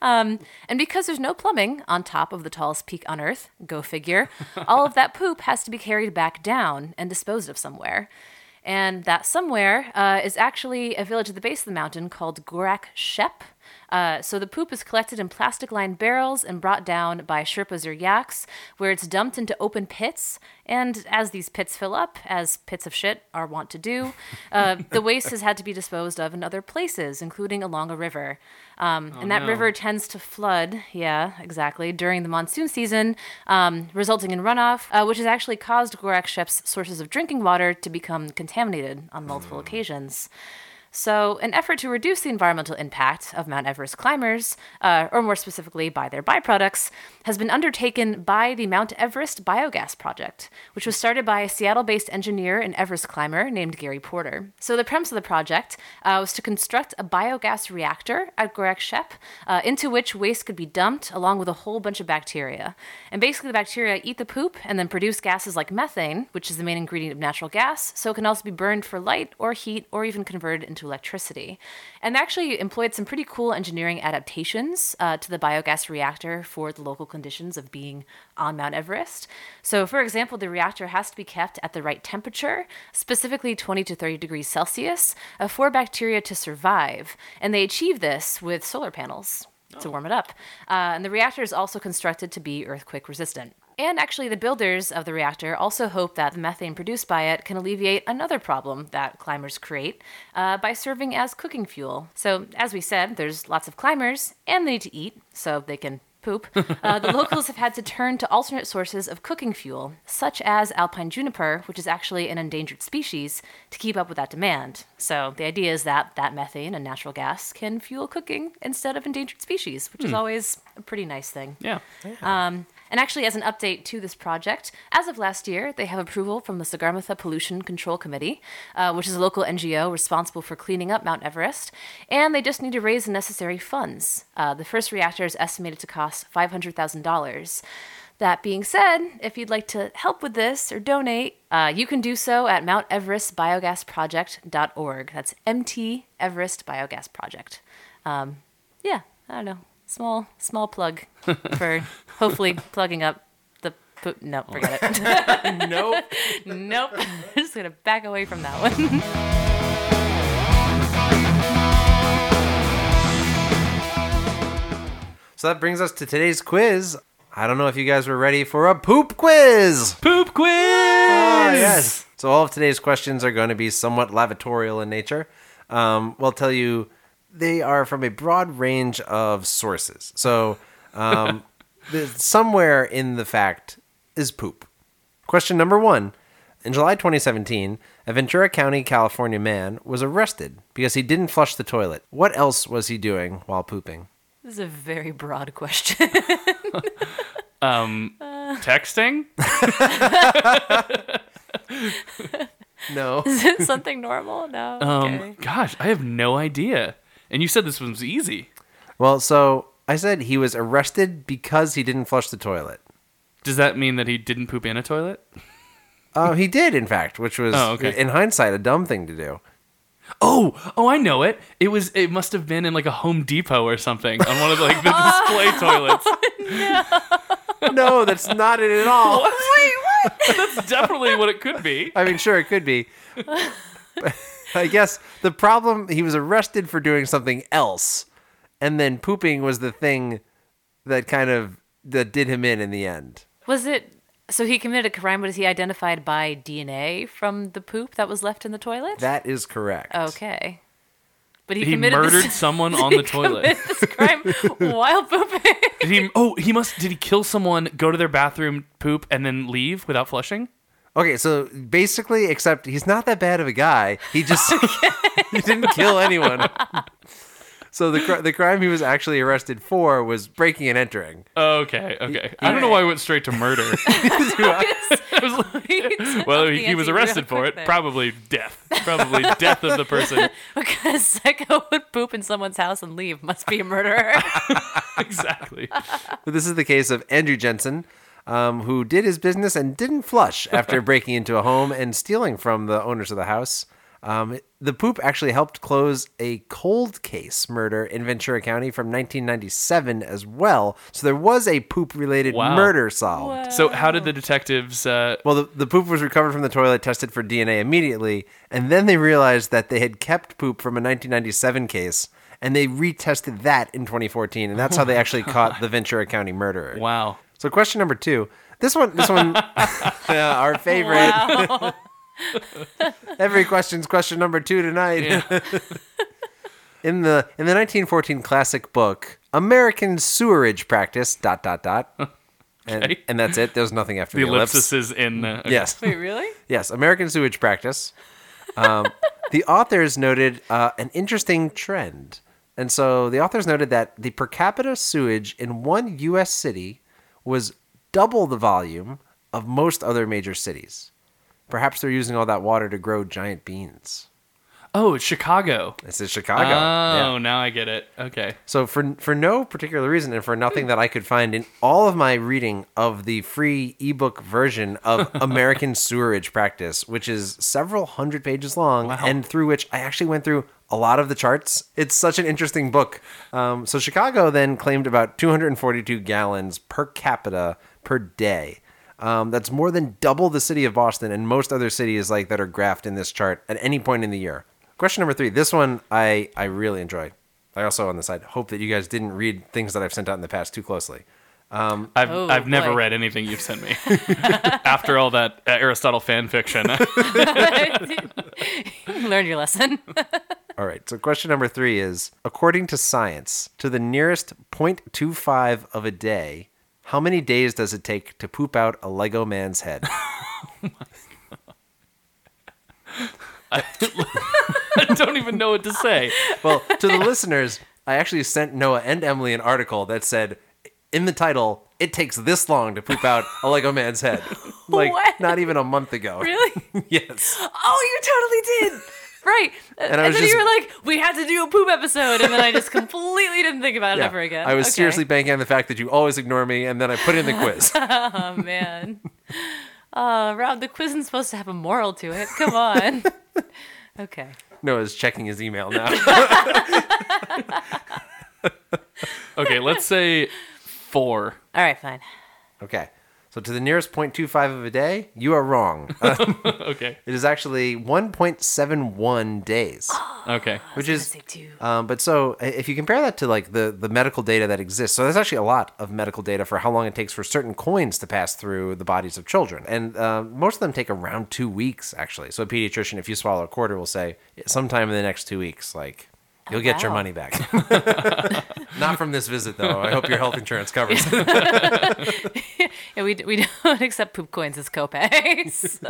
Um, and because there's no plumbing on top of the tallest peak on Earth, go figure, all of that poop has to be carried back down and disposed of somewhere. And that somewhere uh, is actually a village at the base of the mountain called Gorak Shep. Uh, so the poop is collected in plastic lined barrels and brought down by Sherpas or yaks, where it's dumped into open pits. And as these pits fill up, as pits of shit are wont to do, uh, the waste has had to be disposed of in other places, including along a river. Um, and that no. river tends to flood, yeah, exactly, during the monsoon season, um, resulting in runoff, uh, which has actually caused Gorak Shep's sources of drinking water to become contaminated on multiple occasions. So, an effort to reduce the environmental impact of Mount Everest climbers, uh, or more specifically by their byproducts, has been undertaken by the Mount Everest Biogas Project, which was started by a Seattle based engineer and Everest climber named Gary Porter. So, the premise of the project uh, was to construct a biogas reactor at Gorak Shep uh, into which waste could be dumped along with a whole bunch of bacteria. And basically, the bacteria eat the poop and then produce gases like methane, which is the main ingredient of natural gas, so it can also be burned for light or heat or even converted into electricity. And they actually employed some pretty cool engineering adaptations uh, to the biogas reactor for the local conditions of being on Mount Everest. So, for example, the reactor has to be kept at the right temperature, specifically 20 to 30 degrees Celsius, uh, for bacteria to survive. And they achieve this with solar panels to warm it up. Uh, and the reactor is also constructed to be earthquake resistant. And actually, the builders of the reactor also hope that the methane produced by it can alleviate another problem that climbers create uh, by serving as cooking fuel. So, as we said, there's lots of climbers and they need to eat, so they can poop. Uh, the locals have had to turn to alternate sources of cooking fuel, such as alpine juniper, which is actually an endangered species, to keep up with that demand. So, the idea is that that methane and natural gas can fuel cooking instead of endangered species, which is always a pretty nice thing. Yeah. Um, and actually, as an update to this project, as of last year, they have approval from the Sagarmatha Pollution Control Committee, uh, which is a local NGO responsible for cleaning up Mount Everest, and they just need to raise the necessary funds. Uh, the first reactor is estimated to cost $500,000. That being said, if you'd like to help with this or donate, uh, you can do so at mounteverestbiogasproject.org. That's MT Everest Biogas Project. Um, yeah, I don't know. Small, small plug for hopefully plugging up the. Po- no, forget it. nope. nope. I'm just gonna back away from that one. So that brings us to today's quiz. I don't know if you guys were ready for a poop quiz. Poop quiz. Ah, yes. So all of today's questions are going to be somewhat lavatorial in nature. Um, we'll tell you they are from a broad range of sources. So um, the, somewhere in the fact is poop. Question number one. In July 2017, a Ventura County, California man was arrested because he didn't flush the toilet. What else was he doing while pooping? This is a very broad question. Um, texting. No. Is it something normal? No. Um, okay. gosh, I have no idea. And you said this was easy. Well, so I said he was arrested because he didn't flush the toilet. Does that mean that he didn't poop in a toilet? Uh, he did, in fact, which was, Oh, okay. in hindsight, a dumb thing to do. Oh, oh, I know it. It was. It must have been in like a Home Depot or something on one of like the display toilets. no, that's not it at all. Wait, what? That's definitely what it could be. I mean, sure, it could be. I guess the problem, he was arrested for doing something else, and then pooping was the thing that kind of that did him in in the end. Was it? So he committed a crime, but is he identified by DNA from the poop that was left in the toilet? That is correct. okay. But he, He committed murdered this, someone on the toilet. committed this crime while pooping. Did he? Oh, he must. Did he kill someone? Go to their bathroom, poop, and then leave without flushing? Okay, so basically, except he's not that bad of a guy. He just he didn't kill anyone. So the cr- the crime he was actually arrested for was breaking and entering. Okay, okay. I don't know why I went straight to murder. well, he, he was arrested for it. Probably death. Probably death of the person. because Psycho would poop in someone's house and leave. Must be a murderer. Exactly. But this is the case of Andrew Jensen, um, who did his business and didn't flush after breaking into a home and stealing from the owners of the house. Um, the poop actually helped close a cold case murder in Ventura County from 1997 as well. So there was a poop related Wow. murder solved. So, how did the detectives? Uh, Well, the, the poop was recovered from the toilet, tested for DNA immediately, and then they realized that they had kept poop from a 1997 case, and they retested that in 2014, and that's how they actually caught the Ventura County murderer. wow. So, question number two. This one, this one, yeah, our favorite. Wow. Every question's question number two tonight. Yeah. in the in the 1914 classic book American Sewerage Practice. Dot dot dot. And, Okay. and that's it. There's nothing after The the, ellipse. ellipsis is in. Uh, okay. Yes. Wait, really? Yes, American sewage practice. Um, the authors noted uh, an interesting trend. And so the authors noted that the per capita sewage in one U.S. city was double the volume of most other major cities. Perhaps they're using all that water to grow giant beans. Oh, it's Chicago. This is Chicago. Oh, Yeah. now I get it. Okay. So for for no particular reason and for nothing that I could find in all of my reading of the free ebook version of American Sewerage Practice, which is several hundred pages long and through which I actually went through a lot of the charts. It's such an interesting book. Um, so Chicago then claimed about 242 gallons per capita per day. Um, that's more than double the city of Boston and most other cities like that are graphed in this chart at any point in the year. Question number three. This one I I really enjoyed. I also on the side hope that you guys didn't read things that I've sent out in the past too closely. I've Oh, I've never boy. read anything you've sent me after all that uh, Aristotle fan fiction. Learn your lesson. All right. So question number three is: according to science, to the nearest 0.25 of a day, how many days does it take to poop out a Lego man's head? I don't even know what to say. well, to the listeners, I actually sent Noah and Emily an article that said, in the title, "It takes this long to poop out a Lego man's head." Like What? not even a month ago. really? yes. Oh, you totally did. Right. And, was then just- you were like, we had to do a poop episode. And then I just completely didn't think about it Yeah. ever again. I was Okay. seriously banking on the fact that you always ignore me, and then I put in the quiz. Oh, man. Uh, Rob, the quiz isn't supposed to have a moral to it. Come on. okay. Noah's checking his email now. Okay, let's say four. All right, fine. okay. So to the nearest 0.25 of a day, you are wrong. Okay, it is actually 1.71 days. okay. Which is was gonna say two. Um, but so if you compare that to like the, the medical data that exists, so there's actually a lot of medical data for how long it takes for certain coins to pass through the bodies of children. And uh, most of them take around two weeks, actually. So a pediatrician, if you swallow a quarter, will say sometime in the next two weeks, like you'll get your money back. Not from this visit, though. I hope your health insurance covers it. Yeah, we, we don't accept poop coins as copays.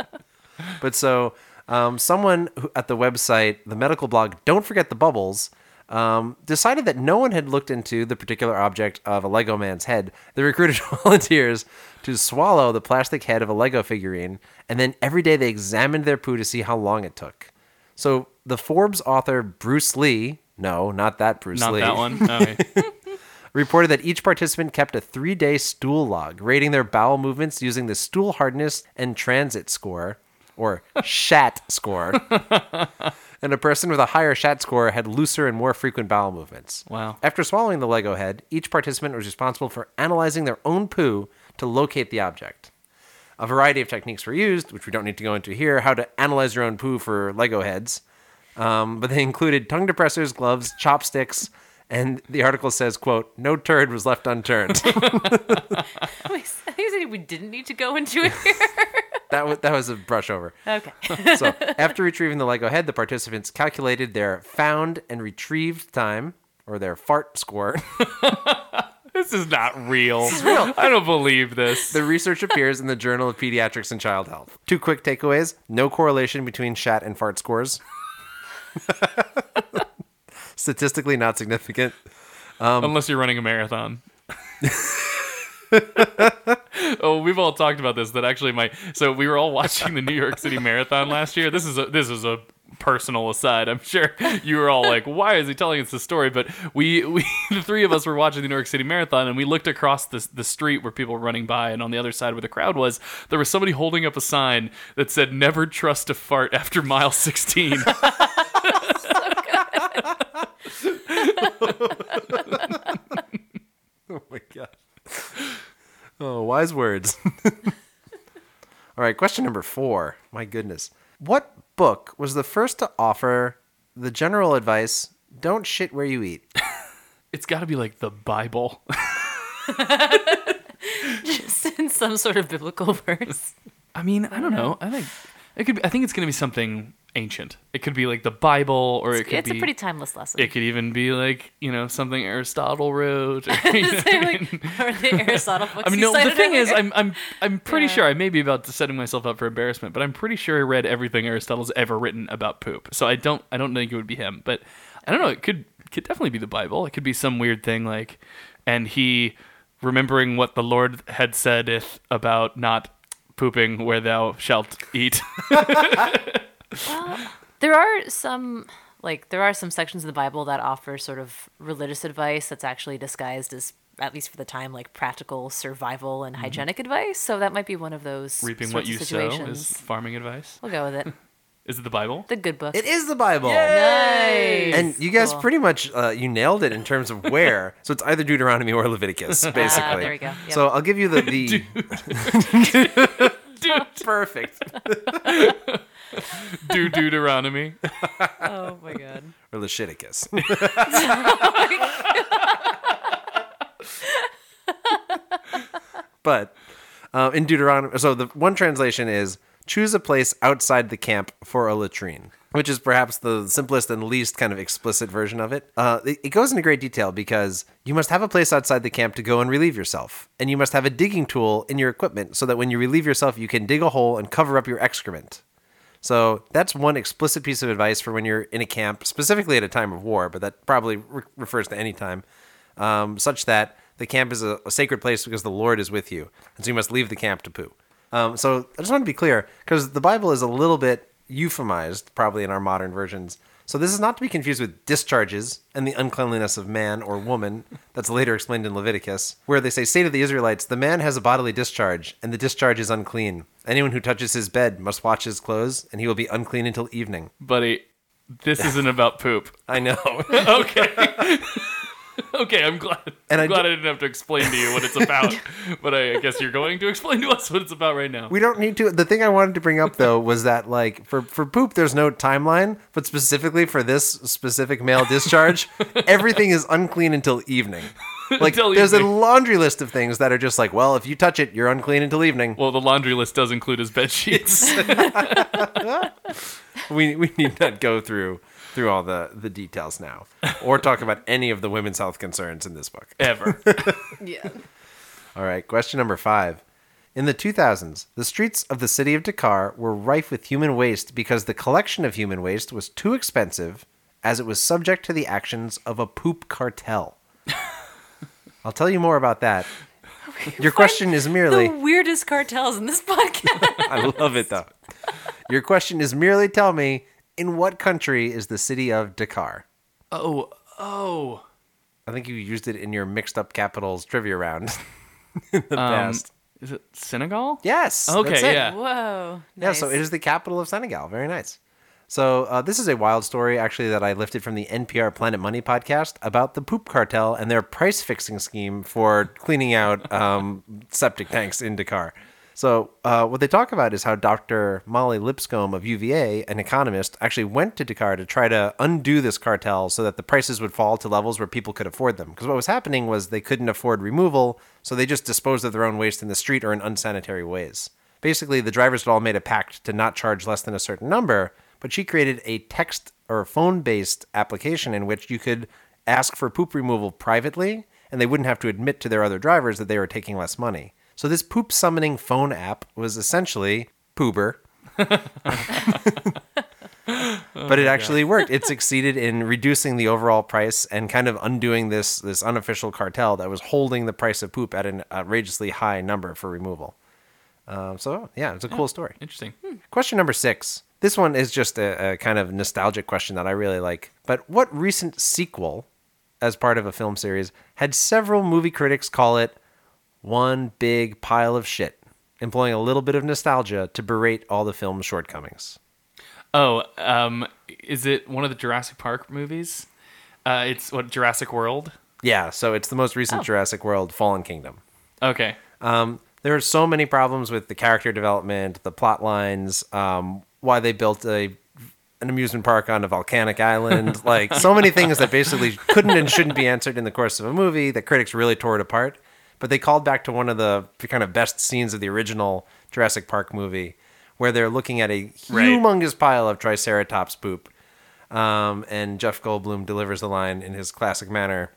But so, um, someone who, at the website, the medical blog, don't forget the bubbles, um, decided that no one had looked into the particular object of a Lego man's head. They recruited volunteers to swallow the plastic head of a Lego figurine, and then every day they examined their poo to see how long it took. So the Forbes author Bruce Lee, no, not that Bruce Not Lee, that one. Okay. reported that each participant kept a three day stool log, rating their bowel movements using the stool hardness and transit score, or SHAT score. and a person with a higher SHAT score had looser and more frequent bowel movements. Wow. After swallowing the Lego head, each participant was responsible for analyzing their own poo to locate the object. A variety of techniques were used, which we don't need to go into here, how to analyze your own poo for Lego heads. Um, but they included tongue depressors, gloves, chopsticks, and the article says, quote, no turd was left unturned. I think said we didn't need to go into it here. that, was, that was a brush over. okay. So after retrieving the Lego head, the participants calculated their found and retrieved time, or their fart score. this is not real. I don't believe this. the research appears in the Journal of Pediatrics and Child Health. Two quick takeaways no correlation between shat and fart scores. Statistically not significant. Um, Unless you're running a marathon. oh, we've all talked about this. That actually, my so we were all watching the New York City Marathon last year. This is a this is a personal aside. I'm sure you were all like, "Why is he telling us this story?" But we we the three of us were watching the New York City Marathon, and we looked across the the street where people were running by, and on the other side where the crowd was, there was somebody holding up a sign that said, "Never trust a fart after mile 16." Oh my god. Oh, wise words. All right, question number four. My goodness. What book was the first to offer the general advice don't shit where you eat? it's got to be like the Bible. Just in some sort of biblical verse. I mean, I don't know. I think it could. Be, I think it's going to be something ancient. It could be like the Bible, or it could It's be. a pretty timeless lesson. it could even be like you know something Aristotle wrote. or, you know what I like, mean? or the Aristotle books. I mean, no. The thing is. I'm I'm I'm pretty Yeah. sure I may be about to setting myself up for embarrassment, but I'm pretty sure I read everything Aristotle's ever written about poop. So I don't I don't think it would be him, but I don't know. It could could definitely be the Bible. It could be some weird thing like, and he remembering what the Lord had saideth about not pooping where thou shalt eat. There are some like there are some sections of the Bible that offer sort of religious advice that's actually disguised as at least for the time like practical survival and hygienic advice. So that might be one of those Mm-hmm. Reaping sorts what you of sow is farming advice. We'll go with it. Is it the Bible? The good book. It is the Bible. nice. And you guys Cool. pretty much uh, you nailed it in terms of where. so it's either Deuteronomy or Leviticus, basically. Ah, there we go. Yep. So I'll give you the the Dude, perfect do Deuteronomy. Oh my god. or Leviticus. but uh, in Deuteronomy, so the one translation is choose a place outside the camp for a latrine, which is perhaps the simplest and least kind of explicit version of it. Uh, it. It goes into great detail because you must have a place outside the camp to go and relieve yourself, and you must have a digging tool in your equipment so that when you relieve yourself, you can dig a hole and cover up your excrement. So that's one explicit piece of advice for when you're in a camp, specifically at a time of war, but that probably re- refers to any time, um, such that the camp is a, a sacred place because the Lord is with you, and so you must leave the camp to poo. Um, so I just want to be clear because the Bible is a little bit euphemized, probably in our modern versions. So this is not to be confused with discharges and the uncleanliness of man or woman that's later explained in Leviticus, where they say, Say to the Israelites, the man has a bodily discharge, and the discharge is unclean. Anyone who touches his bed must wash his clothes, and he will be unclean until evening. Buddy, this isn't about poop. I know. Okay. okay, I'm glad. And I'm I glad I didn't have to explain to you what it's about, but I, I guess you're going to explain to us what it's about right now. We don't need to. The thing I wanted to bring up though was that like for for poop, there's no timeline, but specifically for this specific male discharge, everything is unclean until evening. Like Until there's evening. a laundry list of things that are just like, well, if you touch it, you're unclean until evening. well, the laundry list does include his bed sheets. We we need not go through through all the the details now, or talk about any of the women's health concerns in this book. Ever. Yeah. All right, question number five. In the 2000s, the streets of the city of Dakar were rife with human waste because the collection of human waste was too expensive as it was subject to the actions of a poop cartel. I'll tell you more about that. Your question is merely The weirdest cartels in this podcast. I love it though. Your question is merely tell me in what country is the city of Dakar? Oh, oh. I think you used it in your mixed up capitals trivia round in the past. Is it Senegal? Yes. Okay, that's it. yeah. Whoa. Yeah, so it is the capital of Senegal. Very nice. So uh, this is a wild story, actually, that I lifted from the NPR Planet Money podcast about the poop cartel and their price fixing scheme for cleaning out um, septic tanks in Dakar. So uh, what they talk about is how Dr. Molly Lipscomb of UVA, an economist, actually went to Dakar to try to undo this cartel so that the prices would fall to levels where people could afford them. Because what was happening was they couldn't afford removal, so they just disposed of their own waste in the street or in unsanitary ways. Basically, the drivers had all made a pact to not charge less than a certain number, but she created a text or phone based application in which you could ask for poop removal privately, and they wouldn't have to admit to their other drivers that they were taking less money. So this poop summoning phone app was essentially Poober. but it actually worked. It succeeded in reducing the overall price and kind of undoing this this unofficial cartel that was holding the price of poop at an outrageously high number for removal. Um, so yeah, it's a cool story. Interesting. Question number six. This one is just a, a kind of nostalgic question that I really like. But what recent sequel, as part of a film series, had several movie critics call it one big pile of shit, employing a little bit of nostalgia to berate all the film's shortcomings? Oh, um, is it one of the Jurassic Park movies? Uh, it's what Jurassic World. Yeah, so it's the most recent Oh. Jurassic World Fallen Kingdom. Okay. Um, there are so many problems with the character development, the plot lines, um, why they built a an amusement park on a volcanic island, like so many things that basically couldn't and shouldn't be answered in the course of a movie that critics really tore it apart. But they called back to one of the kind of best scenes of the original Jurassic Park movie, where they're looking at a Right. humongous pile of Triceratops poop, um, and Jeff Goldblum delivers the line in his classic manner.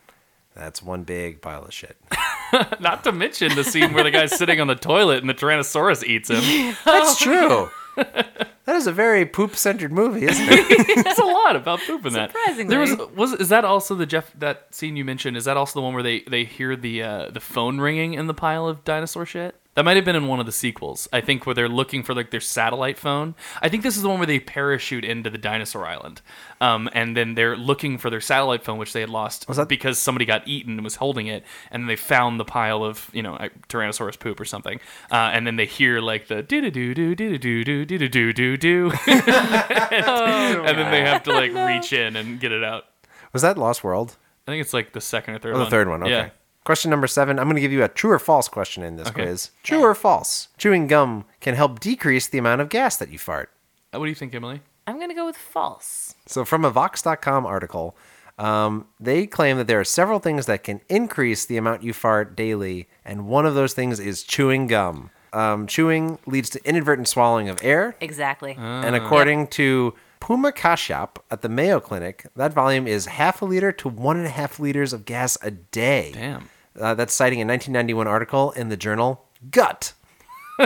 That's one big pile of shit. Not to mention the scene where the guy's sitting on the toilet and the Tyrannosaurus eats him. That's true. that is a very poop centered movie, isn't it? There's a lot about poop in that. Surprisingly. There was was is that also the Jeff that scene you mentioned? Is that also the one where they they hear the uh, the phone ringing in the pile of dinosaur shit? That might have been in one of the sequels. I think where they're looking for like their satellite phone. I think this is the one where they parachute into the dinosaur island, um, and then they're looking for their satellite phone, which they had lost that- because somebody got eaten and was holding it, and they found the pile of you know Tyrannosaurus poop or something, uh, and then they hear like the do do do do do do do do do do do, and then they have to like reach in and get it out. Was that Lost World? I think it's like the second or third Oh, one. the third one. Okay. Yeah. Question number seven. I'm going to give you a true or false question in this Okay. quiz. True or false? Chewing gum can help decrease the amount of gas that you fart. Uh, What do you think, Emily? I'm going to go with false. So, from a Vox.com article, um, they claim that there are several things that can increase the amount you fart daily, and one of those things is chewing gum. Um, chewing leads to inadvertent swallowing of air, Exactly. and according to Purna Kashyap at the Mayo Clinic, that volume is half a liter to one and a half liters of gas a day. Damn. Uh, that's citing a 1991 article in the journal Gut.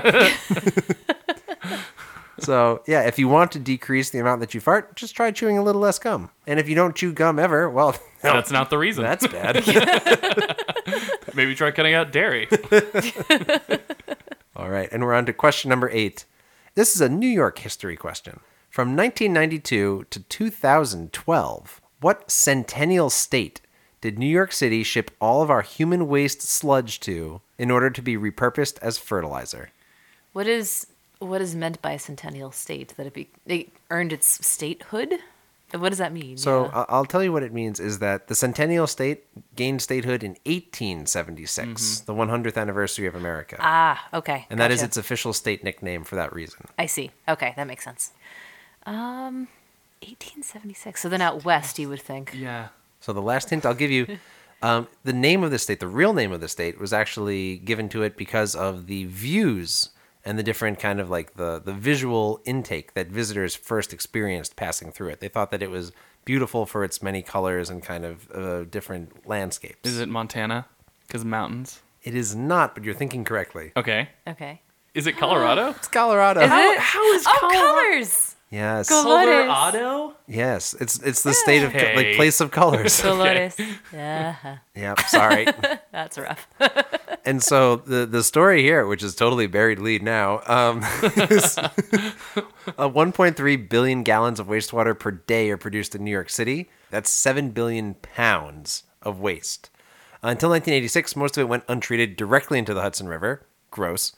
so, yeah, if you want to decrease the amount that you fart, just try chewing a little less gum. And if you don't chew gum ever, well, That's not the reason. that's bad. Maybe try cutting out dairy. All right, and we're on to question number eight. This is a New York history question. From 1992 to 2012, what centennial state did New York City ship all of our human waste sludge to in order to be repurposed as fertilizer? What is what is meant by a centennial state? That it be it earned its statehood? What does that mean? So Yeah. I- I'll tell you what it means is that the centennial state gained statehood in 1876, the 100th anniversary of America. ah, okay. and that is its official state nickname for that reason. I see. Okay, that makes sense. Um, 1876. So then out west, you would think. yeah. So the last hint I'll give you, um, the name of the state, the real name of the state, was actually given to it because of the views and the different kind of like the the visual intake that visitors first experienced passing through it. They thought that it was beautiful for its many colors and kind of uh, different landscapes. Is it Montana? Because mountains. It is not, but you're thinking correctly. Okay. Okay. Is it Colorado? It's Colorado. Is How- it? how is oh Colorado- colors? Yes. Colores. Colorado? Yes. It's it's the state of co- like Hey. place of colors. Dolores. Yeah, yep. Sorry. that's rough. and so the the story here, which is totally buried lead now, um, is uh, 1.3 billion gallons of wastewater per day are produced in New York City. That's seven billion pounds of waste. Uh, until 1986, most of it went untreated directly into the Hudson River. Gross.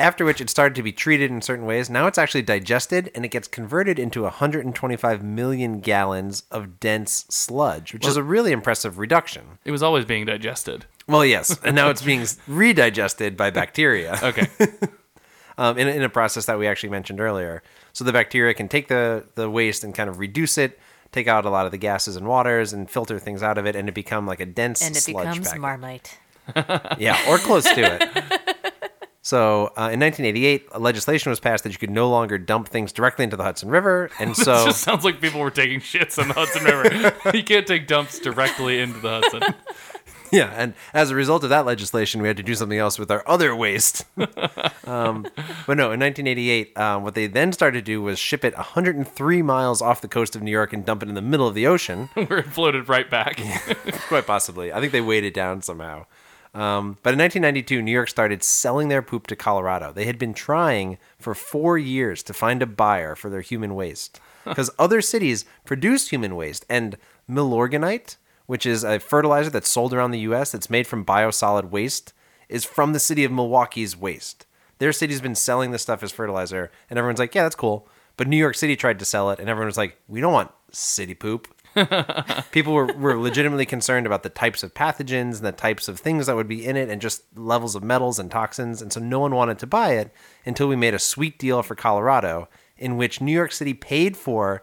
After which it started to be treated in certain ways. Now it's actually digested and it gets converted into 125 million gallons of dense sludge, which is a really impressive reduction. It was always being digested. Well, yes, and now it's being redigested by bacteria Okay. um, in, a- in a process that we actually mentioned earlier. So the bacteria can take the, the waste and kind of reduce it, take out a lot of the gases and waters, and filter things out of it, and it become like a dense And it sludge becomes packet. Marmite. Yeah, or close to it. So uh, in 1988, legislation was passed that you could no longer dump things directly into the Hudson River, and It so just sounds like people were taking shits on the Hudson River. you can't take dumps directly into the Hudson. Yeah, and as a result of that legislation, we had to do something else with our other waste. um, but no, in 1988, um, what they then started to do was ship it 103 miles off the coast of New York and dump it in the middle of the ocean. Where it floated right back. Quite possibly. I think they weighed it down somehow. Um, but in 1992, New York started selling their poop to Colorado. They had been trying for four years to find a buyer for their human waste because other cities produce human waste. And Milorganite, which is a fertilizer that's sold around the U.S. that's made from biosolid waste, is from the city of Milwaukee's waste. Their city's been selling this stuff as fertilizer, and everyone's like, yeah, that's cool. But New York City tried to sell it, and everyone was like, we don't want city poop people were, were legitimately concerned about the types of pathogens and the types of things that would be in it and just levels of metals and toxins. And so no one wanted to buy it until we made a sweet deal for Colorado in which New York City paid for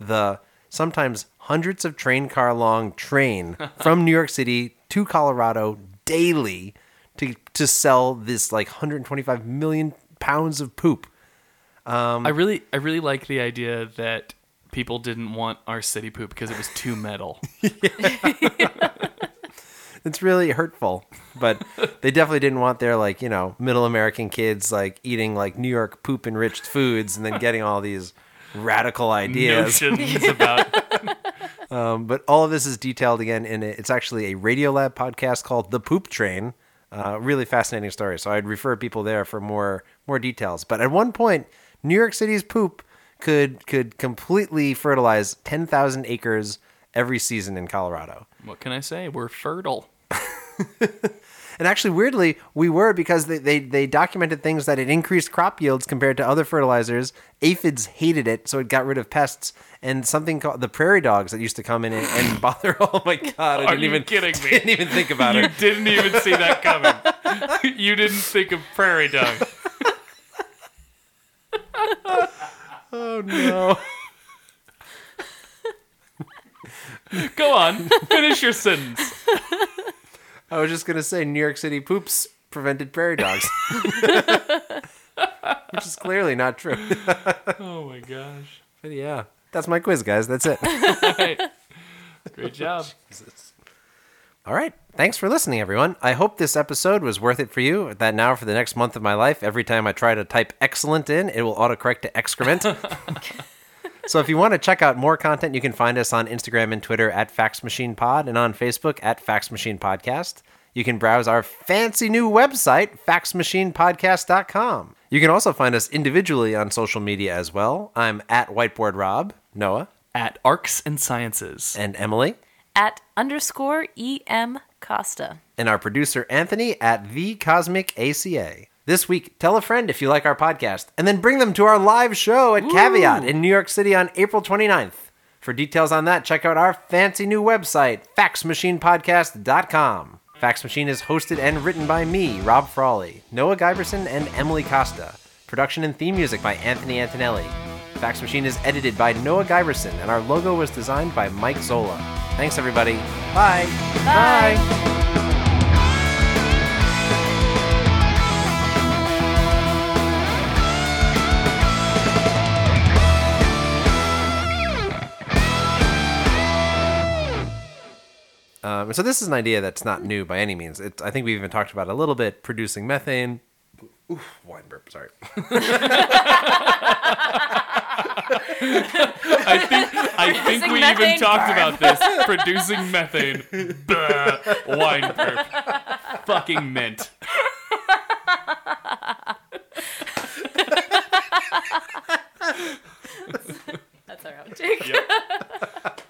the sometimes hundreds of train car long train from New York City to Colorado daily to, to sell this like 125 million pounds of poop. Um, I really, I really like the idea that people didn't want our city poop because it was too metal. It's really hurtful, but they definitely didn't want their like you know middle American kids like eating like New York poop enriched foods and then getting all these radical ideas. Notions about Um, but all of this is detailed again in it. It's actually a Radiolab podcast called The Poop Train. Uh, really fascinating story. So I'd refer people there for more more details. But at one point, New York City's poop could could completely fertilize ten thousand acres every season in Colorado. what can I say? We're fertile. And actually, weirdly, we were because they, they, they documented things that it increased crop yields compared to other fertilizers. Aphids hated it, so it got rid of pests. And something called the prairie dogs that used to come in and, and bother. Oh my god! I Are didn't you even kidding me? Didn't even think about You it. didn't even see that coming. you didn't think of prairie dog. Oh no! Go on, finish your sentence. I was just gonna say New York City poops prevented prairie dogs, which is clearly not true. Oh my gosh. But yeah, that's my quiz, guys. That's it. Right. Great job. All right. Thanks for listening, everyone. I hope this episode was worth it for you. That now, for the next month of my life, every time I try to type excellent in, it will autocorrect to excrement. so if you want to check out more content, you can find us on Instagram and Twitter at FaxMachinePod and on Facebook at Fax Machine Podcast. You can browse our fancy new website, faxmachinepodcast.com. You can also find us individually on social media as well. I'm at Whiteboard Rob, Noah, At Arcs and Sciences. and Emily. At underscore EM Costa. and our producer Anthony at the Cosmic ACA. This week, tell a friend if you like our podcast, and then bring them to our live show at Caveat in New York City on April 29th. For details on that, check out our fancy new website, faxmachinepodcast.com. Fax Machine is hosted and written by me, Rob Frawley, Noah Giberson, and Emily Costa. Production and theme music by Anthony Antonelli. Fax Machine is edited by Noah Giberson, and our logo was designed by Mike Zola. Thanks, everybody. Bye. Bye. Um, so this is an idea that's not new by any means. It, I think we've even talked about it a little bit, producing methane. Oof, wine burp, sorry. I think I think we methane, even talked about this. Producing methane, bleh, wine perp, fucking mint. That's our outtake. Yep.